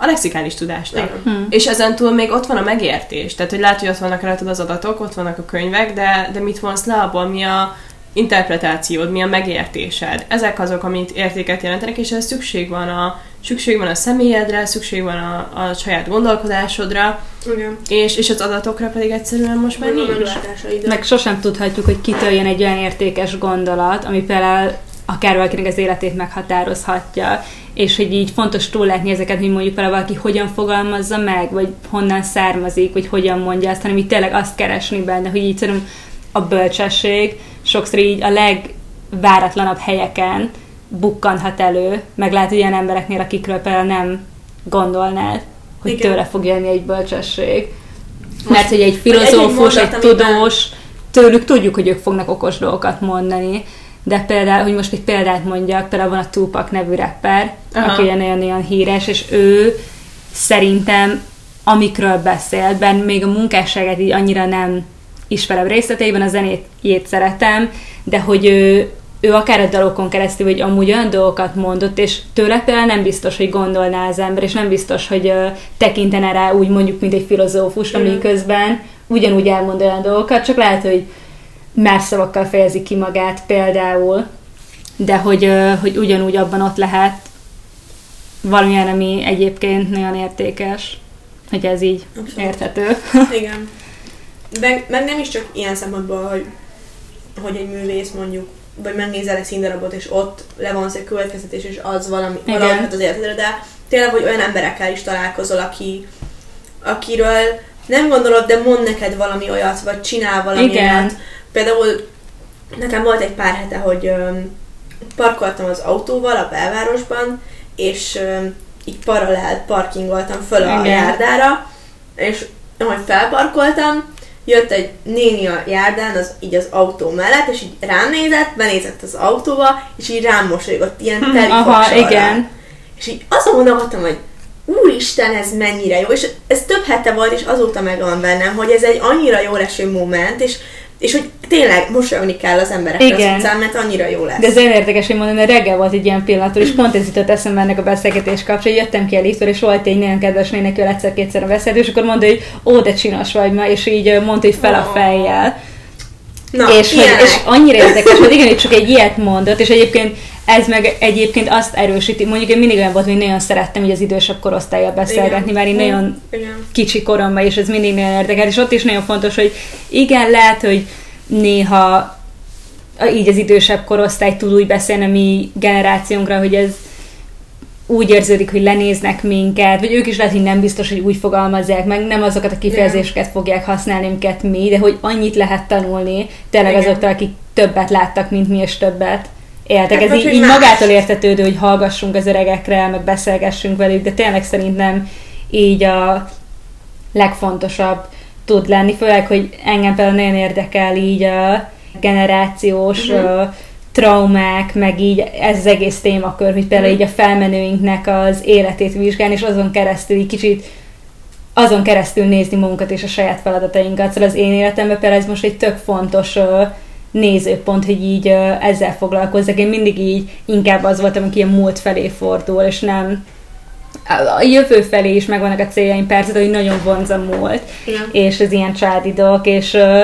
A lexikális tudásnak. Hm. És ezen túl még ott van a megértés. Tehát, hogy látod, hogy ott vannak rajtad az adatok, ott vannak a könyvek, de, de mit vonsz le abból, mi a interpretációd, mi a megértésed. Ezek azok, amit értéket jelentenek, és ez szükség van a, szükség van a személyedre, szükség van a, a saját gondolkodásodra, Igen. és, és az adatokra pedig egyszerűen most már nincs. Meg sosem tudhatjuk, hogy kitől jön egy olyan értékes gondolat, ami például akár valakinek az életét meghatározhatja, és hogy így fontos túllátni ezeket, hogy mondjuk például valaki hogyan fogalmazza meg, vagy honnan származik, vagy hogyan mondja azt, hanem így tényleg azt keresni benne, hogy így szerintem a bölcsesség sokszor így a legváratlanabb helyeken bukkanhat elő, meg lehet olyan embereknél, akikről például nem gondolnád, hogy Igen. tőle fog jönni egy bölcsesség. Mert hogy egy filozófus, egy, mondat, tudós, tőlük tudjuk, hogy ők fognak okos dolgokat mondani, de például, hogy most egy példát mondjak, például van a Tupac nevű rapper, Aha. aki olyan nagyon híres, és ő szerintem amikről beszél, bár még a munkásságát így annyira nem ismerem részleteiben, a zenét szeretem, de hogy ő, ő akár a dalokon keresztül, vagy amúgy olyan dolgokat mondott, és tőle például nem biztos, hogy gondolná az ember, és nem biztos, hogy ö, tekintene rá úgy mondjuk, mint egy filozófus, Mhm. ami közben ugyanúgy elmond olyan dolgokat, csak lehet, hogy más szavakkal fejezi ki magát például, de hogy, hogy ugyanúgy abban ott lehet valamilyen, ami egyébként nagyon értékes, hogy ez így Abszolút. érthető. Igen. *laughs* Meg, meg nem is csak ilyen szempontból, hogy, hogy egy művész mondjuk, vagy megnézel egy színdarabot, és ott levonsz egy következtetés, és az valami, Igen. hat az életedre, de tényleg, hogy olyan emberekkel is találkozol, aki, akiről nem gondolod, de mond neked valami olyat, vagy csinál valami Igen. olyat. Például nekem volt egy pár hete, hogy parkoltam az autóval a belvárosban, és így paralel parkingoltam föl a Igen. járdára, és ahogy felparkoltam, jött egy néni a járdán, az, így az autó mellett, és így rám nézett, benézett az autóba, és így rám mosolygott, ilyen teli Hm, Aha, fogsorral. igen. És így azon gondolkodtam, hogy úristen, ez mennyire jó, és ez több hete volt, és azóta megvan bennem, hogy ez egy annyira jó eső moment, és, és hogy tényleg mosolyogni kell az emberekre Igen. az utcán, mert annyira jó lesz. De ez érdekes, hogy hogy reggel volt egy ilyen pillanattól, és pont ez jutott eszembe ennek a beszélgetés kapcsán, hogy jöttem ki a liftről, és volt egy nagyon kedves nének, ő egyszer-kétszer a beszélgető, és akkor mondta, hogy ó, de csinos vagy ma, és így mondta, hogy fel a fejjel. Na, és, hogy, és annyira érdekes, hogy igen, csak egy ilyet mondott, és egyébként ez meg egyébként azt erősíti, mondjuk én mindig olyan volt, hogy nagyon szerettem hogy az idősebb korosztályjal beszélgetni, Igen. mert én Hm. nagyon Igen. kicsi koromban, és ez mindig nagyon érdekel, és ott is nagyon fontos, hogy igen, lehet, hogy néha így az idősebb korosztály tud úgy beszélni a mi generációnkra, hogy ez úgy érződik, hogy lenéznek minket, vagy ők is lehet, hogy nem biztos, hogy úgy fogalmazzák meg, nem azokat a kifejezéseket fogják használni, amiket mi, de hogy annyit lehet tanulni tényleg Igen. azoktól, akik többet láttak, mint mi, és többet éltek. Hát, Ez így, így más. magától értetődő, hogy hallgassunk az öregekre, meg beszélgessünk velük, de tényleg szerintem így a legfontosabb tud lenni, főleg, hogy engem például nagyon érdekel így a generációs uh-huh. Traumák, meg így ez az egész témakör, hogy például így a felmenőinknek az életét vizsgálni, és azon keresztül így kicsit azon keresztül nézni magunkat és a saját feladatainkat. Szóval az én életemben például ez most egy tök fontos nézőpont, hogy így ö, ezzel foglalkozzak. Én mindig így inkább az voltam, aki a múlt felé fordul, és nem a- jövő felé is megvannak a céljaim, persze, de hogy nagyon vonz a múlt, Igen. és az ilyen családi dolgok, és ö,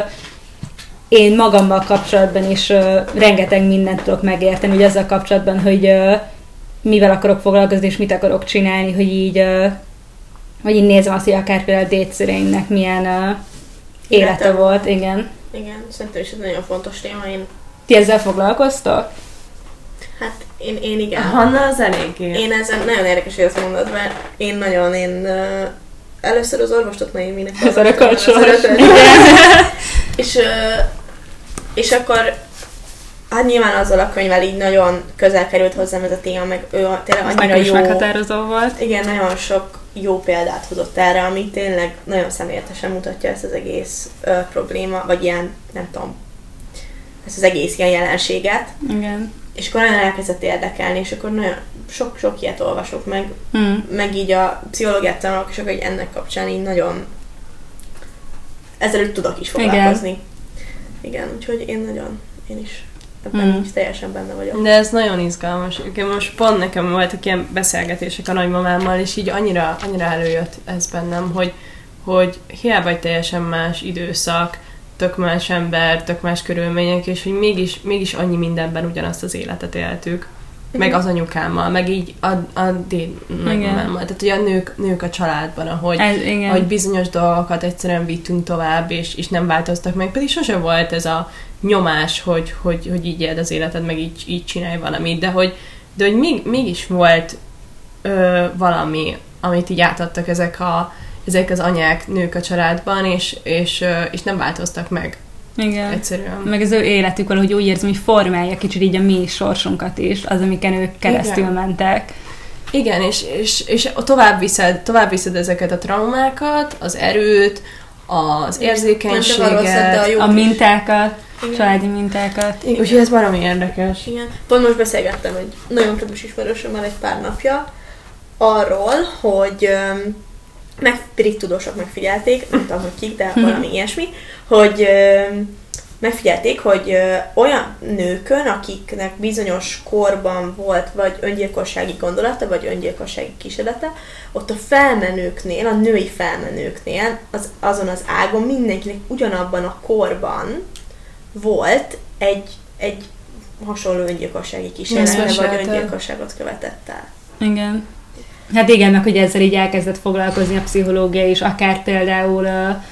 én magammal kapcsolatban is ö, rengeteg mindent tudok megérteni, hogy azzal kapcsolatban, hogy ö, mivel akarok foglalkozni, és mit akarok csinálni, hogy így, ö, hogy így nézem azt, hogy akár például a dédszüleimnek milyen ö, élete Élete volt, igen. Igen, szerintem is ez nagyon fontos téma. Én, Ti ezzel foglalkoztok? hát én, én igen. Hanna az eléggé. Én ezen nagyon érdekes, hogy ezt mondod, mert én nagyon, én uh, először az orvostot Naiminek az sors. örökölt- *laughs* és, uh, és akkor hát nyilván azzal a könyvvel így nagyon közel került hozzám ez a téma, meg ő tényleg annyira nekem jó. meghatározó volt. Igen, nagyon sok jó példát hozott erre, ami tényleg nagyon személyesen mutatja ezt az egész ö, probléma, vagy ilyen, nem tudom, ezt az egész ilyen jelenséget. Igen. És akkor nagyon elkezdett érdekelni, és akkor nagyon sok-sok ilyet olvasok meg, Hm. meg így a pszichológiát tanulok, és akkor így ennek kapcsán így nagyon ezzel tudok is foglalkozni. Igen, úgyhogy én nagyon, én is ebben Mm. is teljesen benne vagyok. De ez nagyon izgalmas. Igen, most pont nekem voltak ilyen beszélgetések a nagymamámmal, és így annyira, annyira előjött ez bennem, hogy, hogy hiába egy teljesen más időszak, tök más ember, tök más körülmények, és hogy mégis, mégis annyi mindenben ugyanazt az életet éltük. Meg az anyukámmal, meg így a, a déd nagymamámmal. Tehát, hogy a nők, nők a családban, ahogy, Ez, igen. hogy bizonyos dolgokat egyszerűen vittünk tovább, és, és nem változtak meg, pedig sose volt ez a nyomás, hogy, hogy, hogy így éld az életed, meg így, így csinálj valamit, de hogy, de hogy még, mégis volt ö, valami, amit így átadtak ezek, a, ezek az anyák, nők a családban, és, és, és nem változtak meg igen. egyszerűen. Meg az ő életük valahogy úgy érzem, hogy formálja kicsit így a mi sorsunkat is, az, amiken ők keresztül Igen. mentek. Igen, és, és, és tovább viszed, tovább viszed ezeket a traumákat, az erőt, az csak a rosszat, a érzékenységet. A Igen. mintákat, családi mintákat. Igen, Úgyhogy ez valami érdekes. Igen. Pont most beszélgettem egy nagyon kedves ismerősömmel egy pár napja arról, hogy meg, tudósok megfigyelték, nem tudom, hogy kik, de valami *laughs* ilyesmi, hogy megfigyelték, hogy olyan nőkön, akiknek bizonyos korban volt vagy öngyilkossági gondolata, vagy öngyilkossági kísérlete, ott a felmenőknél, a női felmenőknél, az, azon az ágon mindenkinek ugyanabban a korban volt egy, egy hasonló öngyilkossági kísérlete, vagy öngyilkosságot követett el. Igen. Hát igen, meg hogy ezzel így elkezdett foglalkozni a pszichológia is, akár például uh,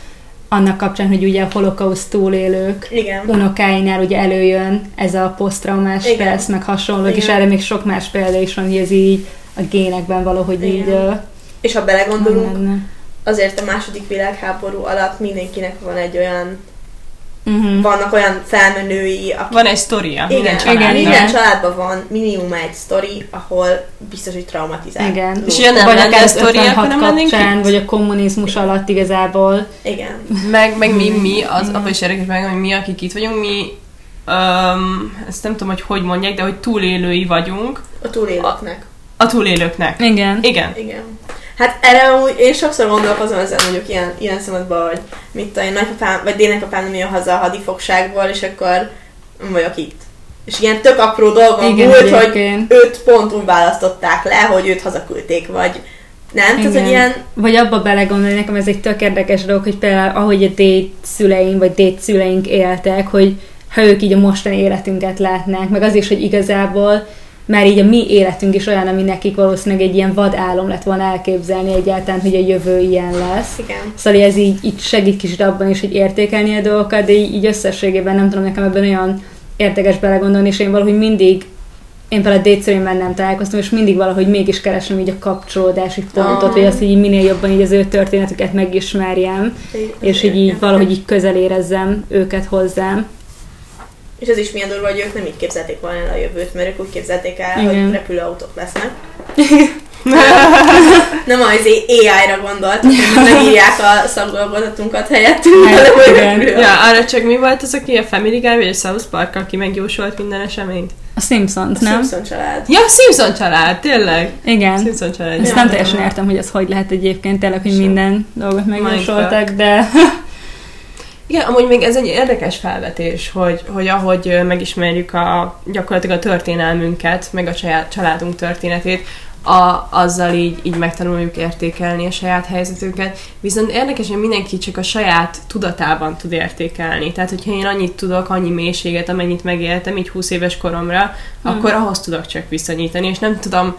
annak kapcsán, hogy ugye a holokauszt túlélők Igen. unokáinál ugye előjön ez a posztraumás stressz, meg hasonlók, és Igen. erre még sok más példa is van, hogy ez így a génekben valahogy így Igen. uh, És ha belegondolunk, azért a második világháború alatt mindenkinek van egy olyan, Uh-huh. vannak olyan felmenői, akik Van egy sztoria igen, minden igen, családnak. igen. minden családban van minimum egy sztori, ahol biztos, hogy traumatizált. Igen. És ilyen nem vagy akár az sztori, akkor 56 nem lennénk kapcsán, itt? vagy a kommunizmus alatt igazából. Igen. Meg, meg mi, mi, az apa is érdekes meg, hogy mi, akik itt vagyunk, mi, um, ezt nem tudom, hogy hogy mondják, de hogy túlélői vagyunk A túlélőknek. a túlélőknek. Igen. Igen. Igen. Hát erre amúgy én sokszor gondolkozom ezen mondjuk ilyen, ilyen szempontból, hogy mit tudom én, nagypapám, vagy dédnapapám nem jön haza a hadifogságból, és akkor vagyok itt. És ilyen tök apró dolgon Igen, múlt, hogy egyébként. őt pont úgy választották le, hogy őt hazaküldték, vagy nem? Tehát, Igen. hogy ilyen, Vagy abba belegondolni, nekem ez egy tök érdekes dolog, hogy például ahogy a déd szüleim, vagy déd szüleink éltek, hogy ha ők így a mostani életünket látnák, meg az is, hogy igazából már így a mi életünk is olyan, ami nekik valószínűleg egy ilyen vad álom lett volna elképzelni egyáltalán, hogy a jövő ilyen lesz. igen. Szóval ez így, így segít kicsit abban is, hogy értékelni a dolgokat, de így, így összességében nem tudom, nekem ebben olyan érdekes belegondolni, és én valahogy mindig én például dédszörényben nem találkoztam, és mindig valahogy mégis keresem így a kapcsolódási pontot, Ah. hogy azt, így minél jobban így az ő történetüket megismerjem, és így, így valahogy így közel érezzem őket hozzám. És ez is milyen durva, hogy ők nem így képzelték volna el a jövőt, mert ők úgy képzelték el, Igen. hogy repülőautók lesznek. nem az AI-ra gondoltak, hogy megírják a szakdolgozatunkat helyettünk, Hát, igen. repülőautó. Ja, arra csak mi volt az, aki a Family Guy vagy a South Park, aki megjósolt minden eseményt? A Simpsons, A nem? Simpson család. Ja, Simpson család, tényleg. Igen. Simpson család. Ezt nem teljesen értem, hogy ez hogy lehet egyébként tényleg, hogy minden dolgot megjósoltak, de Igen, amúgy még ez egy érdekes felvetés, hogy, hogy ahogy megismerjük a, gyakorlatilag a történelmünket, meg a saját családunk történetét, a, azzal így, így megtanuljuk értékelni a saját helyzetünket. Viszont érdekes, hogy mindenki csak a saját tudatában tud értékelni. Tehát, hogyha én annyit tudok, annyi mélységet, amennyit megéltem így 20 éves koromra, Hmm. akkor ahhoz tudok csak viszonyítani, és nem tudom,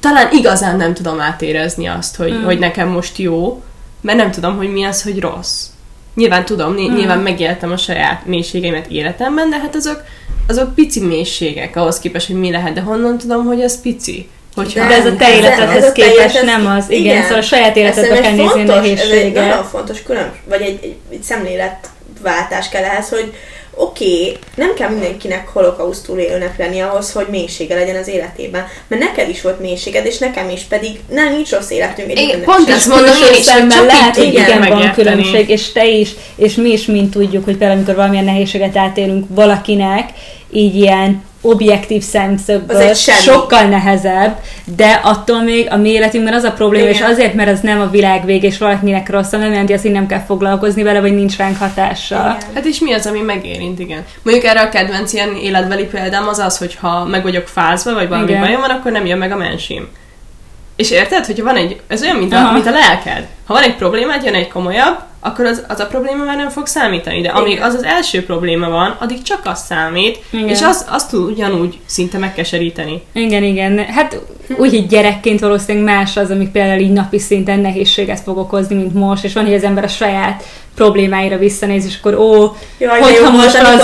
talán igazán nem tudom átérezni azt, hogy, Hmm. hogy nekem most jó, mert nem tudom, hogy mi az, hogy rossz. Nyilván tudom, ny- Mm. nyilván megéltem a saját mélységeimet életemben, de hát azok, azok pici mélységek ahhoz képest, hogy mi lehet, de honnan tudom, hogy ez pici? Hogyha De ez a te Ez- életedhez ez képest életed- nem az. Igen, igen. szóval a saját életedbe Ez kell nézni a fontos, ez egy nehézséget. nagyon fontos külön, vagy egy, egy, egy szemléletváltás kell ehhez, hogy oké, okay, nem kell mindenkinek holokauszt túlélőnek lenni ahhoz, hogy mélysége legyen az életében. Mert neked is volt mélységed, és nekem is, pedig nem nincs rossz életünk. Én pont ezt mondom én is, hogy csak lehet, hogy tudjuk igen, van különbség, és te is, és mi is mind tudjuk, hogy például amikor valamilyen nehézséget átélünk valakinek, így ilyen objektív szemszögből sokkal nehezebb, de attól még a mi életünkben az a probléma, Igen. és azért, mert az nem a világ vége, és valakinek rossz, nem jelenti azt, hogy nem kell foglalkozni vele, vagy nincs ránk hatása. Igen. Hát és mi az, ami megérint, igen. Mondjuk erre a kedvenc ilyen életbeli példám az az, hogy ha meg vagyok fázva, vagy valami Igen. bajom van, akkor nem jön meg a mensim. És érted, hogyha van egy, ez olyan, mint a, Aha. mint a lelked. Ha van egy problémád, jön egy komolyabb, akkor az, az a probléma már nem fog számítani. De amíg Igen. az az első probléma van, addig csak az számít, Igen. és az, azt tud ugyanúgy szinte megkeseríteni. Igen, igen. Hát úgy, hogy gyerekként valószínűleg más az, amik például így napi szinten nehézséget fog okozni, mint most, és van, hogy az ember a saját problémáira visszanéz, és akkor ó, Jaj, hogyha jó most az lenne,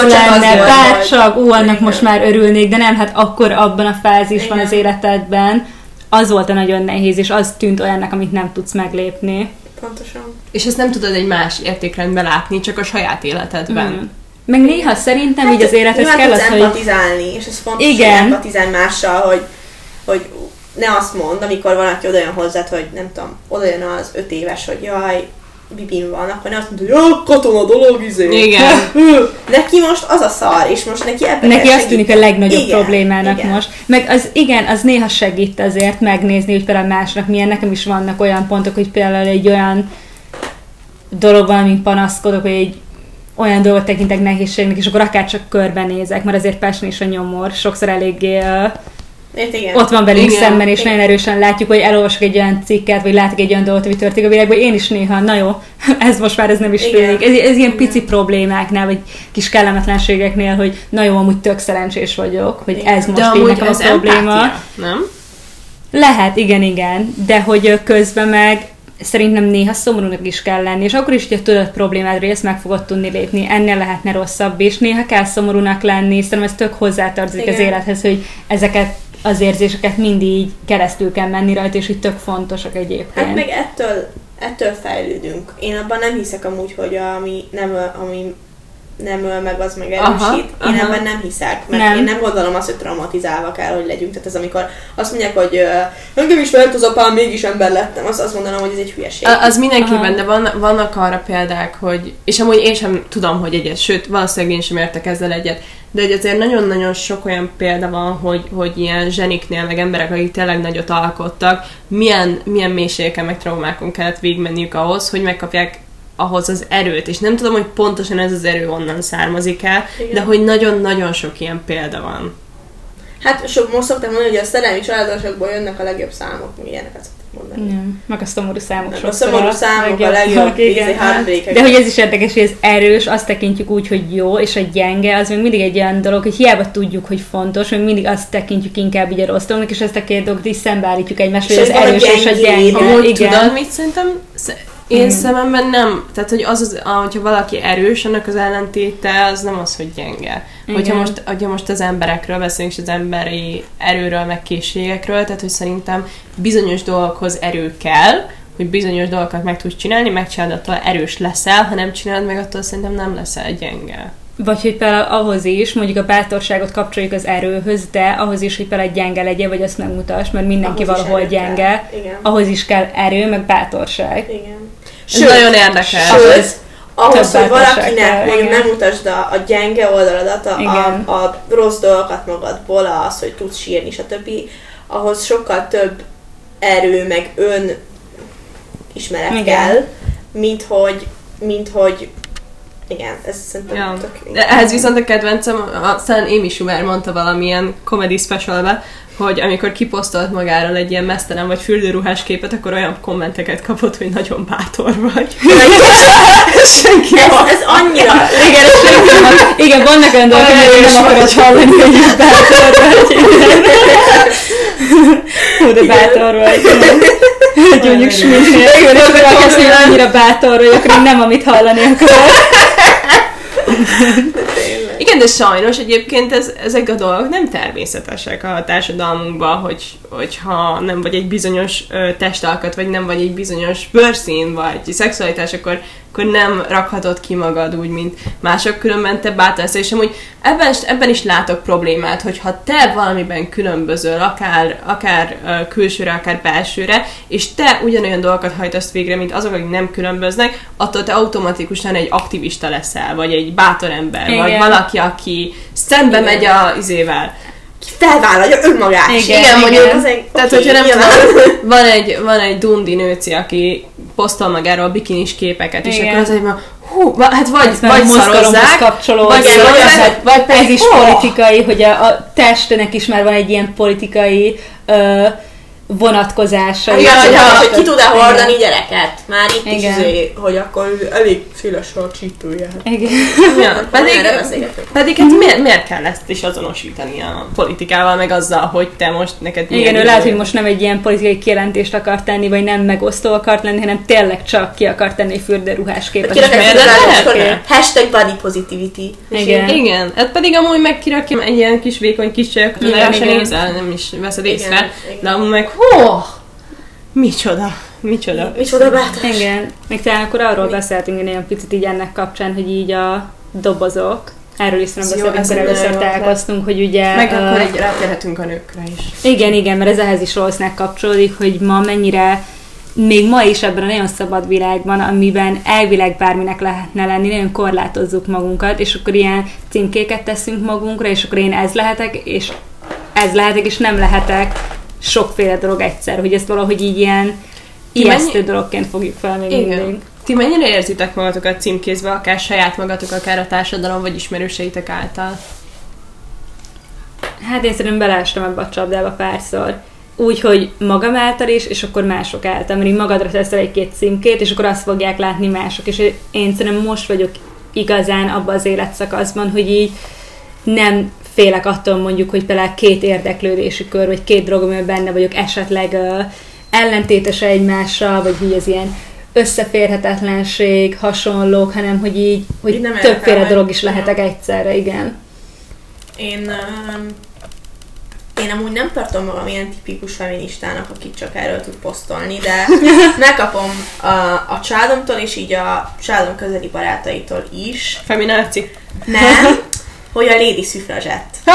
volt, bár vagy- csak, ó, annak Igen. most már örülnék, de nem, hát akkor abban a fázisban Igen. az életedben, az volt a nagyon nehéz, és az tűnt olyannak, amit nem tudsz meglépni. Pontosan. És ezt nem tudod egy más értékrendben látni, csak a saját életedben. Mm. Meg néha szerintem így az élethez nyilván kell tudsz az, hogy... empatizálni, és ez fontos, Igen. hogy empatizálni mással, hogy, hogy ne azt mond, amikor valaki oda jön hozzád, hogy nem tudom, oda jön az öt éves, hogy jaj, bibim van, akkor ne azt mondod, hogy jó, katona dolog, izé. Igen. *laughs* Neki most az a szar, és most neki ebben Neki azt tűnik a legnagyobb Igen, problémának igen. most. Meg az igen, az néha segít azért megnézni, hogy például másnak milyen. Nekem is vannak olyan pontok, hogy például egy olyan dolog van, amin panaszkodok, hogy egy olyan dolgot tekintek nehézségnek, és akkor akár csak körbenézek, mert azért Pesni is a nyomor sokszor eléggé uh, Ért, igen. ott van velünk Igen, szemben, és igen. nagyon erősen látjuk, hogy elolvasok egy olyan cikket, vagy látok egy olyan dolgot, ami történik a világban, én is néha, na jó, *laughs* ez most már ez nem is Igen. tűnik. Ez, ez ilyen Igen. pici problémáknál, vagy kis kellemetlenségeknél, hogy na jó, amúgy tök szerencsés vagyok, hogy Igen. ez most De így nekem a probléma. empátia, nem? Lehet, igen, igen, de hogy közben meg szerintem néha szomorúnak is kell lenni, és akkor is, hogyha tudod problémádra, hogy ezt meg fogod tudni lépni, ennél lehetne rosszabb, és néha kell szomorúnak lenni, szerintem ez tök hozzátartozik az Igen. élethez, hogy ezeket az érzéseket mindig így keresztül kell menni rajta, és így tök fontosak egyébként. Hát meg ettől, ettől fejlődünk. Én abban nem hiszek amúgy, hogy ami nem, ami nem öl meg, az meg Aha, erősít. Én aha. ebben nem hiszek, mert Nem. én nem gondolom azt, hogy traumatizálva kell, hogy legyünk. Tehát ez amikor azt mondják, hogy engem is vert az apám, mégis ember lettem, azt azt mondanom, hogy ez egy hülyeség. A- Az mindenkiben, Aha. de van, vannak arra példák, hogy, és amúgy én sem tudom, hogy egyet, sőt, valószínűleg én sem értek ezzel egyet, de hogy azért nagyon-nagyon sok olyan példa van, hogy, hogy ilyen zseniknél, meg emberek, akik tényleg nagyot alkottak, milyen, milyen mélységeken, meg traumákon kellett végigmenniük ahhoz, hogy megkapják ahhoz az erőt, és nem tudom, hogy pontosan ez az erő onnan származik el, Igen. de hogy nagyon-nagyon sok ilyen példa van. Hát sok, most szoktam mondani, hogy a szerelmi családosokból jönnek a legjobb számok, mi ilyeneket szoktam mondani. Nem, meg a szomorú számok Meg a szomorú számok a legjobb *laughs* igen. heartbreak-ek. De hogy ez is érdekes, hogy ez erős, azt tekintjük úgy, hogy jó, és a gyenge, az még mindig egy olyan dolog, hogy hiába tudjuk, hogy fontos, még mindig azt tekintjük inkább így a rossz dolognak, és ezt a két dolgot is szembeállítjuk egymást, És hogy az hogy erős és a gyenge. Amúgy igen. tudod, mit szerintem? Én Igen. szememben nem. Tehát, hogy az, az, hogyha valaki erős, annak az ellentéte az nem az, hogy gyenge. Hogyha Igen. most, hogyha most az emberekről beszélünk, és az emberi erőről, meg készségekről, tehát, hogy szerintem bizonyos dolgokhoz erő kell, hogy bizonyos dolgokat meg tudsz csinálni, megcsinálod, attól erős leszel, ha nem csinálod meg, attól szerintem nem leszel gyenge. Vagy hogy például ahhoz is, mondjuk a bátorságot kapcsoljuk az erőhöz, de ahhoz is, hogy például gyenge legyen, vagy azt megmutass, mert mindenki Ahhoz valahol kell. gyenge, Igen. ahhoz is kell erő, meg bátorság. Igen. Ez nagyon érdekes. Sőt, ahhoz, több hogy valakinek igen. nem mutasd a, a gyenge oldaladat, a, Igen. a, a rossz dolgokat magadból, az, hogy tudsz sírni, stb. Ahhoz sokkal több erő, meg ön ismeret Igen. kell, mint hogy, mint hogy igen, ez szerintem Ja. tök ehhez viszont a kedvencem, aztán Amy Schumer mondta valamilyen comedy specialbe, hogy amikor kiposztolt magáról egy ilyen mesztelen vagy fürdőruhás képet, akkor olyan kommenteket kapott, hogy nagyon bátor vagy. *laughs* Senki ez, ez annyira... Igen, és senki akar- igen, vannak olyan dolgok, erős nem akarod hallani, hogy is bátor vagy. Hú, de bátor vagy. *laughs* Hogy mondjuk sminknél. Igen, és hogy annyira bátor vagy, akkor én nem amit hallani akarok. *laughs* De sajnos egyébként ez, ezek a dolgok nem természetesek a társadalmunkban, hogy, hogyha nem vagy egy bizonyos ö, testalkat, vagy nem vagy egy bizonyos bőrszín, vagy szexualitás, akkor, akkor nem rakhatod ki magad úgy, mint mások, különben te bátor leszel. És amúgy ebben, ebben is látok problémát, hogy ha te valamiben különbözöl, akár, akár ö, külsőre, akár belsőre, és te ugyanolyan dolgokat hajtasz végre, mint azok, akik nem különböznek, attól te automatikusan egy aktivista leszel, vagy egy bátor ember, vagy Igen. valaki, aki szembe Igen. megy a izével. felvállalja önmagát. Igen, Igen, igen. mondjuk, Az egy- tehát oké, hogyha nem tudom, *laughs* van egy, van egy dundi nőci, aki posztol magáról bikinis képeket, és Igen. akkor az egy ma, hú, hát vagy, Ez már vagy szarozzák, vagy Igen, szarozzák, vagy pedig, ez is oh, politikai, hogy a, a testnek is már van egy ilyen politikai ö, vonatkozása. Igen, Ja, hogy, hogy ki tud-e igen. hordani gyereket. Már itt is Igen. izé, hogy akkor elég széles a csípője. Igen. Ja, pedig, pedig hát miért, miért kell ezt is azonosítani a politikával, meg azzal, hogy te most neked Igen, ő lehet, hogy most nem egy ilyen politikai kijelentést akar tenni, vagy nem megosztó akart lenni, hanem tényleg csak ki akar tenni egy fürdőruhás képet. Lehet. Hashtag body positivity. Igen. Igen, hát pedig amúgy meg kirakja egy ilyen kis vékony kis csajok, Igen, igen. nem is veszed Igen, észre, igen. de amúgy meg, hó, micsoda, micsoda. Micsoda bátor. Igen, még talán akkor arról beszéltünk ilyen picit így ennek kapcsán, hogy így a dobozok, erről is szerintem jó, beszéltünk, először találkoztunk, hogy ugye... Meg ö, akkor egy rátérhetünk a nőkre is. Igen, igen, mert ez ehhez is valószínűleg kapcsolódik, hogy ma mennyire még ma is ebben a nagyon szabad világban, amiben elvileg bárminek lehetne lenni, nagyon korlátozzuk magunkat, és akkor ilyen címkéket teszünk magunkra, és akkor én ez lehetek, és ez lehetek, és nem lehetek sokféle dolog egyszer, hogy ezt valahogy így ilyen ijesztő mennyi- dologként fogjuk fel még Igen. mindig. Ti mennyire érzitek magatokat címkézve, akár saját magatok, akár a társadalom, vagy ismerőseitek által? Hát én szerintem beleestem ebbe a csapdába párszor. Úgy, hogy magam által is, és akkor mások által. Mert így magadra teszel egy-két címkét, és akkor azt fogják látni mások. És én szerintem most vagyok igazán abban az életszakaszban, hogy így nem félek attól mondjuk, hogy például két érdeklődési kör, vagy két dolog, amiben benne vagyok, esetleg uh, ellentétes egymással, vagy hogy az ilyen összeférhetetlenség, hasonlók, hanem hogy így, hogy Így nem többféle dolog is lehetek egyszerre, igen. Én, um, én amúgy nem tartom magam ilyen tipikus feministának, aki csak erről tud posztolni, de *laughs* megkapom a, a családomtól, és így a családom közeli barátaitól is, Femináci. nem, hogy a Lady Suffragette. *laughs*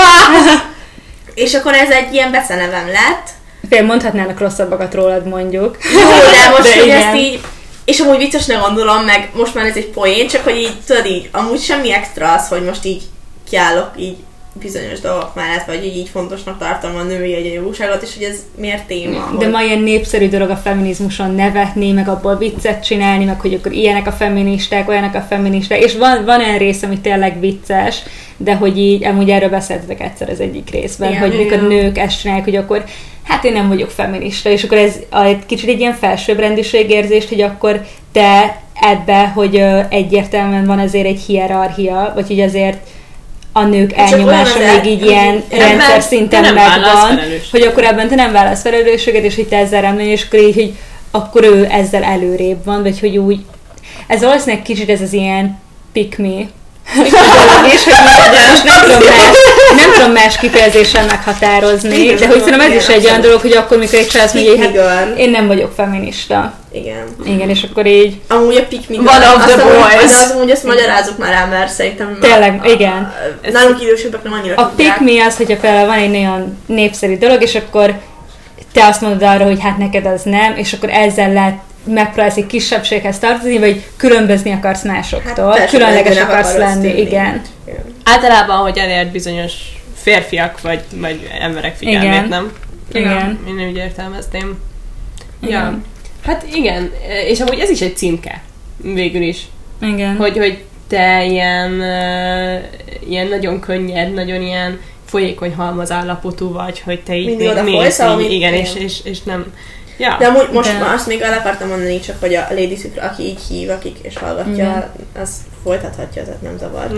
És akkor ez egy ilyen becenevem lett. Fél mondhatnának rosszabbakat rólad mondjuk. Jó, de *laughs* most, De hogy igen. ezt így, és amúgy viccesnek gondolom, meg most már ez egy poén, csak hogy így, tudod így, amúgy semmi extra az, hogy most így kiállok így bizonyos dolgok mellett, vagy így, így fontosnak tartom a női egyenjogúságot, és hogy ez miért téma. De hogy- ma ilyen népszerű dolog a feminizmuson nevetni, meg abból viccet csinálni, meg hogy akkor ilyenek a feministák, olyanak a feministák, és van, van olyan rész, ami tényleg vicces, de hogy így, amúgy erről beszéltetek egyszer az egyik részben, Igen, hogy mikor nők ezt csinálják, hogy akkor hát én nem vagyok feminista, és akkor ez egy kicsit egy ilyen felsőbbrendűségérzést, hogy akkor te ebbe, hogy egyértelműen van azért egy hierarchia, vagy hogy azért a nők Csak elnyomása még így ilyen rendszer te szinten megvan, hogy akkor ebben te nem válasz felelősséget, és hogy te ezzel remélj, és akkor így, hogy akkor ő ezzel előrébb van, vagy hogy úgy, ez valószínűleg kicsit ez az ilyen pick me, is, hogy most nem tudom más, nem tudom más kifejezéssel meghatározni, Igen, de hogy szerintem ez is egy olyan dolog, hogy akkor, mikor egy csinálsz, hogy Pick me hát én nem vagyok feminista. Igen. Igen, és akkor így, Amúgy a pick me One girl, of azt the amúgy- boys. De az amúgy ezt magyarázzuk már el, mert szerintem Tényleg, igen. nálunk idősebbek nem annyira A pick me az, hogyha például van egy nagyon népszerű dolog, és akkor te azt mondod arra, hogy hát neked az nem, és akkor ezzel lehet megpróbálsz egy kisebbséghez tartozni, vagy különbözni akarsz másoktól, persze, különleges akarsz lenni, tűnni. igen. Igen. Általában, hogy elért bizonyos férfiak vagy, vagy emberek figyelmét, Igen. nem? Igen. Én úgy értelmezném. Ja. Igen. Hát igen, és amúgy ez is egy címke, végül is. Igen. Hogy, hogy te ilyen, uh, ilyen nagyon könnyed, nagyon ilyen folyékony halmazállapotú vagy, hogy te így Mindig mész, folysz, így, amit- igen, és, és, és nem... Ja. De amúgy most De- már azt még el akartam mondani, csak hogy a Lady Super, aki így hív, akik és hallgatja, Igen. az folytathatja, tehát nem zavar.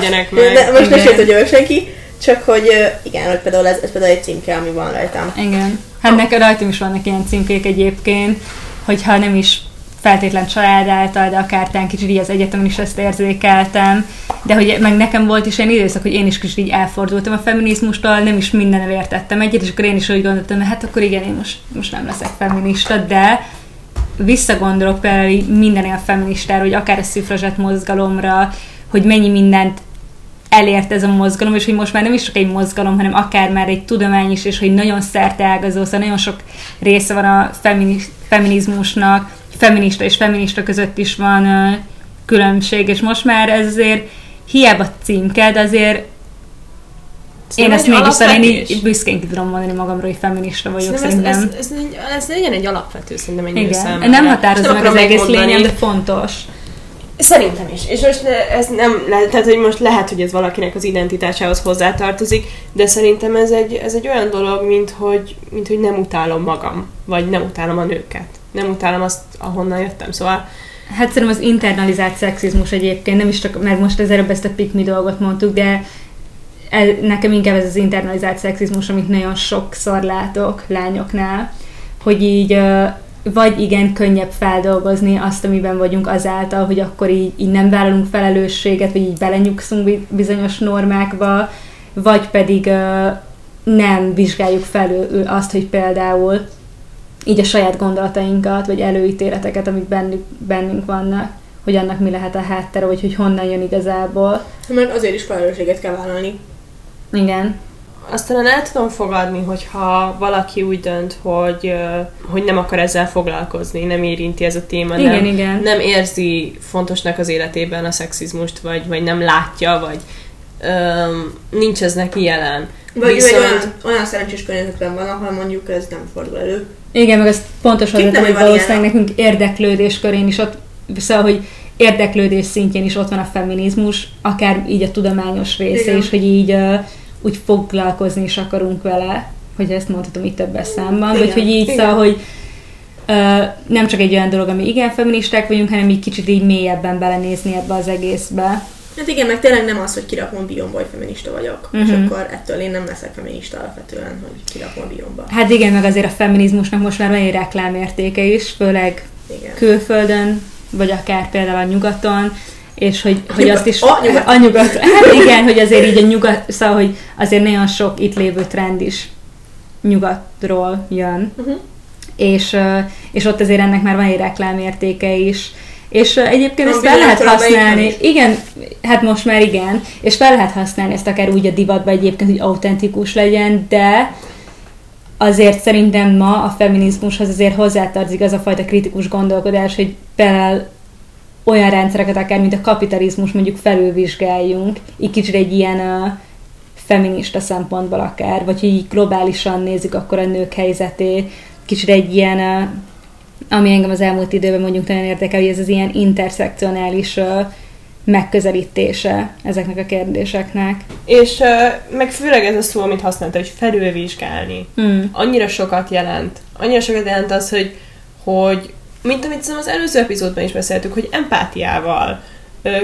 ne meg. De most ne sértődjön meg senki, csak hogy igen, hogy például ez, ez például egy címke, ami van rajtam. Igen. Hát neked rajtam is vannak ilyen címkék egyébként, hogyha nem is feltétlen család által, de akár talán kicsit így az egyetemen is ezt érzékeltem, de hogy meg nekem volt is ilyen időszak, hogy én is kicsit így elfordultam a feminizmustól, nem is minden értettem egyet, és akkor én is úgy gondoltam, hogy hát akkor igen, én most, most nem leszek feminista, de visszagondolok például minden ilyen feministára, hogy akár a szüfrazsett mozgalomra, hogy mennyi mindent elért ez a mozgalom, és hogy most már nem is csak egy mozgalom, hanem akár már egy tudomány is, és hogy nagyon szerteágazó, szóval nagyon sok része van a femini- feminizmusnak, feminista és feminista között is van ö, különbség, és most már ez azért hiába címke, de azért Én ezt mégis talán így büszkén ki tudom mondani magamról, hogy feminista vagyok, Szerintem ez, szerintem. ez, ez, egy- ez, legyen egy alapvető, szerintem egy nő Igen, számára. nem határozza Nem meg az egész lényeg, de fontos. Szerintem is. És most ez nem, tehát hogy most lehet, hogy ez valakinek az identitásához hozzátartozik, de szerintem ez egy, ez egy olyan dolog, mint hogy, mint hogy nem utálom magam, vagy nem utálom a nőket. Nem utálom azt, ahonnan jöttem. Szóval Hát szerintem az internalizált szexizmus egyébként, nem is csak, mert most az előbb ezt a pick me dolgot mondtuk, de el, nekem inkább ez az internalizált szexizmus, amit nagyon sokszor látok lányoknál, hogy így vagy igen, könnyebb feldolgozni azt, amiben vagyunk azáltal, hogy akkor így, így nem vállalunk felelősséget, vagy így belenyugszunk bi- bizonyos normákba, vagy pedig ö, nem vizsgáljuk felül azt, hogy például így a saját gondolatainkat, vagy előítéleteket, amik bennük, bennünk vannak, hogy annak mi lehet a háttere, vagy hogy honnan jön igazából. Mert azért is felelősséget kell vállalni. Igen. Aztán el tudom fogadni, hogyha valaki úgy dönt, hogy, hogy nem akar ezzel foglalkozni, nem érinti ez a téma, Igen, nem, igen. nem érzi fontosnak az életében a szexizmust, vagy, vagy nem látja, vagy öm, nincs ez neki jelen. Vagy Viszont- ő egy olyan, olyan szerencsés környezetben van, ahol mondjuk ez nem fordul elő. Igen, meg az pontos Kit az, nem, hogy valószínűleg nekünk érdeklődés körén is ott, szóval, hogy érdeklődés szintjén is ott van a feminizmus, akár így a tudományos része Igen. is, hogy így uh, úgy foglalkozni is akarunk vele, hogy ezt mondhatom itt többes számban, vagy Igen, hogy így igen. szóval, hogy uh, nem csak egy olyan dolog, ami igen feministák vagyunk, hanem így kicsit így mélyebben belenézni ebbe az egészbe. Hát igen, meg tényleg nem az, hogy kirakom biomba, hogy feminista vagyok. Uh-huh. És Mhm. akkor ettől én nem leszek feminista alapvetően, hogy kirakom a biomba. Hát igen, meg azért a feminizmusnak most már van egy reklámértéke is, főleg Igen. külföldön, vagy akár például a nyugaton, és hogy, hogy azt is... A nyugat. A nyugat. Hát igen, hogy azért így a nyugat, szóval, hogy azért nagyon sok itt lévő trend is nyugatról jön, Uh-huh. és, és ott azért ennek már van egy reklámértéke is. És egyébként ezt fel lehet használni. Igen, hát most már igen. És fel lehet használni ezt akár úgy a divatba egyébként, hogy autentikus legyen, de azért szerintem ma a feminizmushoz azért hozzátartozik az a fajta kritikus gondolkodás, hogy például olyan rendszereket, akár mint a kapitalizmus mondjuk felülvizsgáljunk, így kicsit egy ilyen uh, feminista szempontból akár, vagy hogy így globálisan nézzük akkor a nők helyzetét, kicsit egy ilyen, uh, ami engem az elmúlt időben mondjuk nagyon érdekel, hogy ez az ilyen interszekcionális megközelítése ezeknek a kérdéseknek. És meg főleg ez a szó, amit használta, hogy felülvizsgálni. Mm. Annyira sokat jelent. Annyira sokat jelent az, hogy, hogy mint amit szerintem az előző epizódban is beszéltük, hogy empátiával,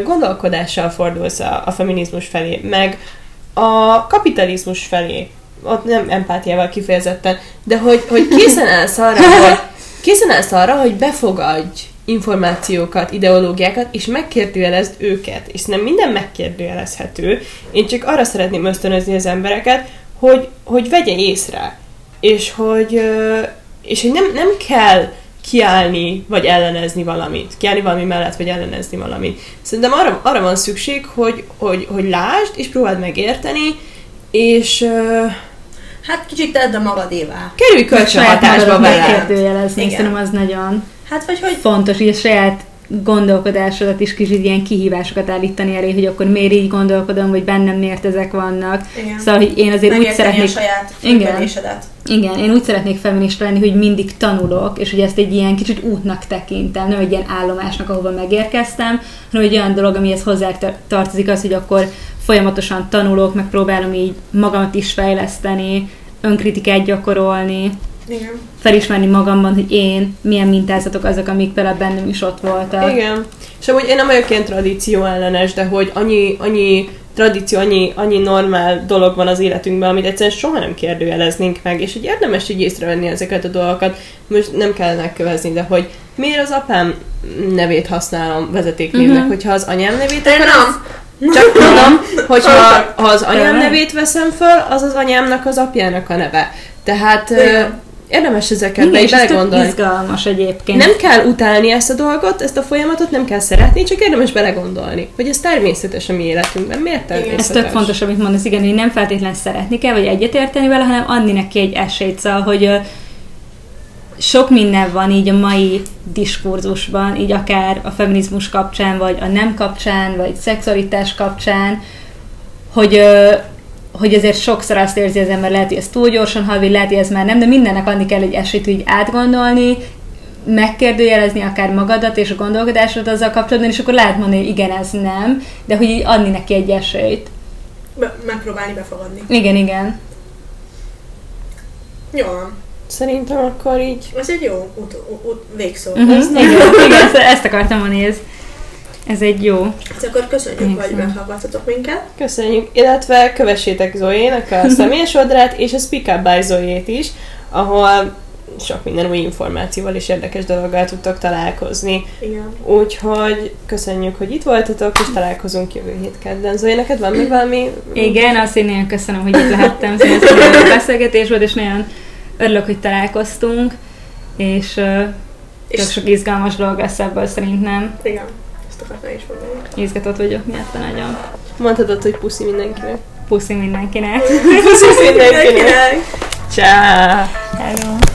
gondolkodással fordulsz a, a feminizmus felé, meg a kapitalizmus felé. Ott nem empátiával kifejezetten, de hogy, hogy készen állsz arra, *laughs* hogy készen állsz arra, hogy befogadj információkat, ideológiákat, és megkérdőjelezd őket. És nem minden megkérdőjelezhető. Én csak arra szeretném ösztönözni az embereket, hogy, hogy vegye észre. És hogy, és hogy nem, nem kell kiállni, vagy ellenezni valamit. Kiállni valami mellett, vagy ellenezni valamit. Szerintem arra, arra van szükség, hogy, hogy, hogy lásd, és próbáld megérteni, és ö, Hát kicsit tedd a magadévá. kerülj kölcsönhatásba vele. megkérdőjelezni, szerintem az nagyon Hát vagy hogy fontos, hogy a saját gondolkodásodat is kicsit ilyen kihívásokat állítani elé, hogy akkor miért így gondolkodom, vagy bennem miért ezek vannak. Igen. Szóval, hogy én azért úgy megérteni szeretnék... a saját Igen. Igen, én úgy szeretnék feminista lenni, hogy mindig tanulok, és hogy ezt egy ilyen kicsit útnak tekintem, nem egy ilyen állomásnak, ahova megérkeztem, hanem egy olyan dolog, amihez hozzá tar- tartozik az, hogy akkor folyamatosan tanulok, meg próbálom így magamat is fejleszteni, önkritikát gyakorolni, Igen. felismerni magamban, hogy én milyen mintázatok azok, amik például bennem is ott voltak. Igen. És amúgy én nem vagyok ilyen tradíció ellenes, de hogy annyi, annyi tradíció, annyi, annyi normál dolog van az életünkben, amit egyszerűen soha nem kérdőjeleznénk meg, és hogy érdemes így észrevenni ezeket a dolgokat. Most nem kellene kövezni, de hogy miért az apám nevét használom vezetéknévnek, Mhm. hogyha az anyám nevét akarom, nem. csak mondom, *laughs* hogyha ha az anyám nevét veszem föl, az az anyámnak az apjának a neve. Tehát Igen. Érdemes ezeket Igen, belegondolni. izgalmas egyébként. Nem kell utálni ezt a dolgot, ezt a folyamatot nem kell szeretni, csak érdemes belegondolni, hogy ez természetes a mi életünkben. Miért természetes? Ez tök fontos, amit mondasz, igen, hogy nem feltétlen szeretni kell, vagy egyetérteni vele, hanem adni neki egy esélyt, szóval, hogy sok minden van így a mai diskurzusban, így akár a feminizmus kapcsán, vagy a nem kapcsán, vagy szexualitás kapcsán, hogy hogy azért sokszor azt érzi az ember, lehet, hogy ez túl gyorsan halad, lehet, hogy ez már nem, de mindennek adni kell egy esélyt, hogy átgondolni, megkérdőjelezni akár magadat és a gondolkodásodat azzal kapcsolatban, és akkor lehet mondani, hogy igen, ez nem, de hogy így adni neki egy esélyt. Be- megpróbálni befogadni. Igen, igen. Jó. Szerintem akkor így Ez egy jó ut- ut- ut- végszó. Uh-huh. Igen, igen, ezt, ezt akartam mondani, ez, ez egy jó. Hát akkor köszönjük, hogy meghallgattatok minket. köszönjük. Illetve kövessétek Zoénak a *laughs* személyes oldalát, és a Speak Up by Zoét is, ahol sok minden új információval és érdekes dologgal tudtok találkozni. Igen. Úgyhogy köszönjük, hogy itt voltatok, és találkozunk jövő hét kedden. Zoé, neked van még valami? Igen, azt én nagyon köszönöm, hogy itt lehettem, szerintem ez egy beszélgetés volt, és nagyon örülök, hogy találkoztunk, és uh, És- sok izgalmas dolog lesz ebből szerintem. Igen. Ezt akartam is mondani. Izgatott vagyok miatt nagyon. Mondhatod, hogy puszi mindenkinek. Puszi mindenkinek. *laughs* Puszi mindenkinek. Ciao. Hello.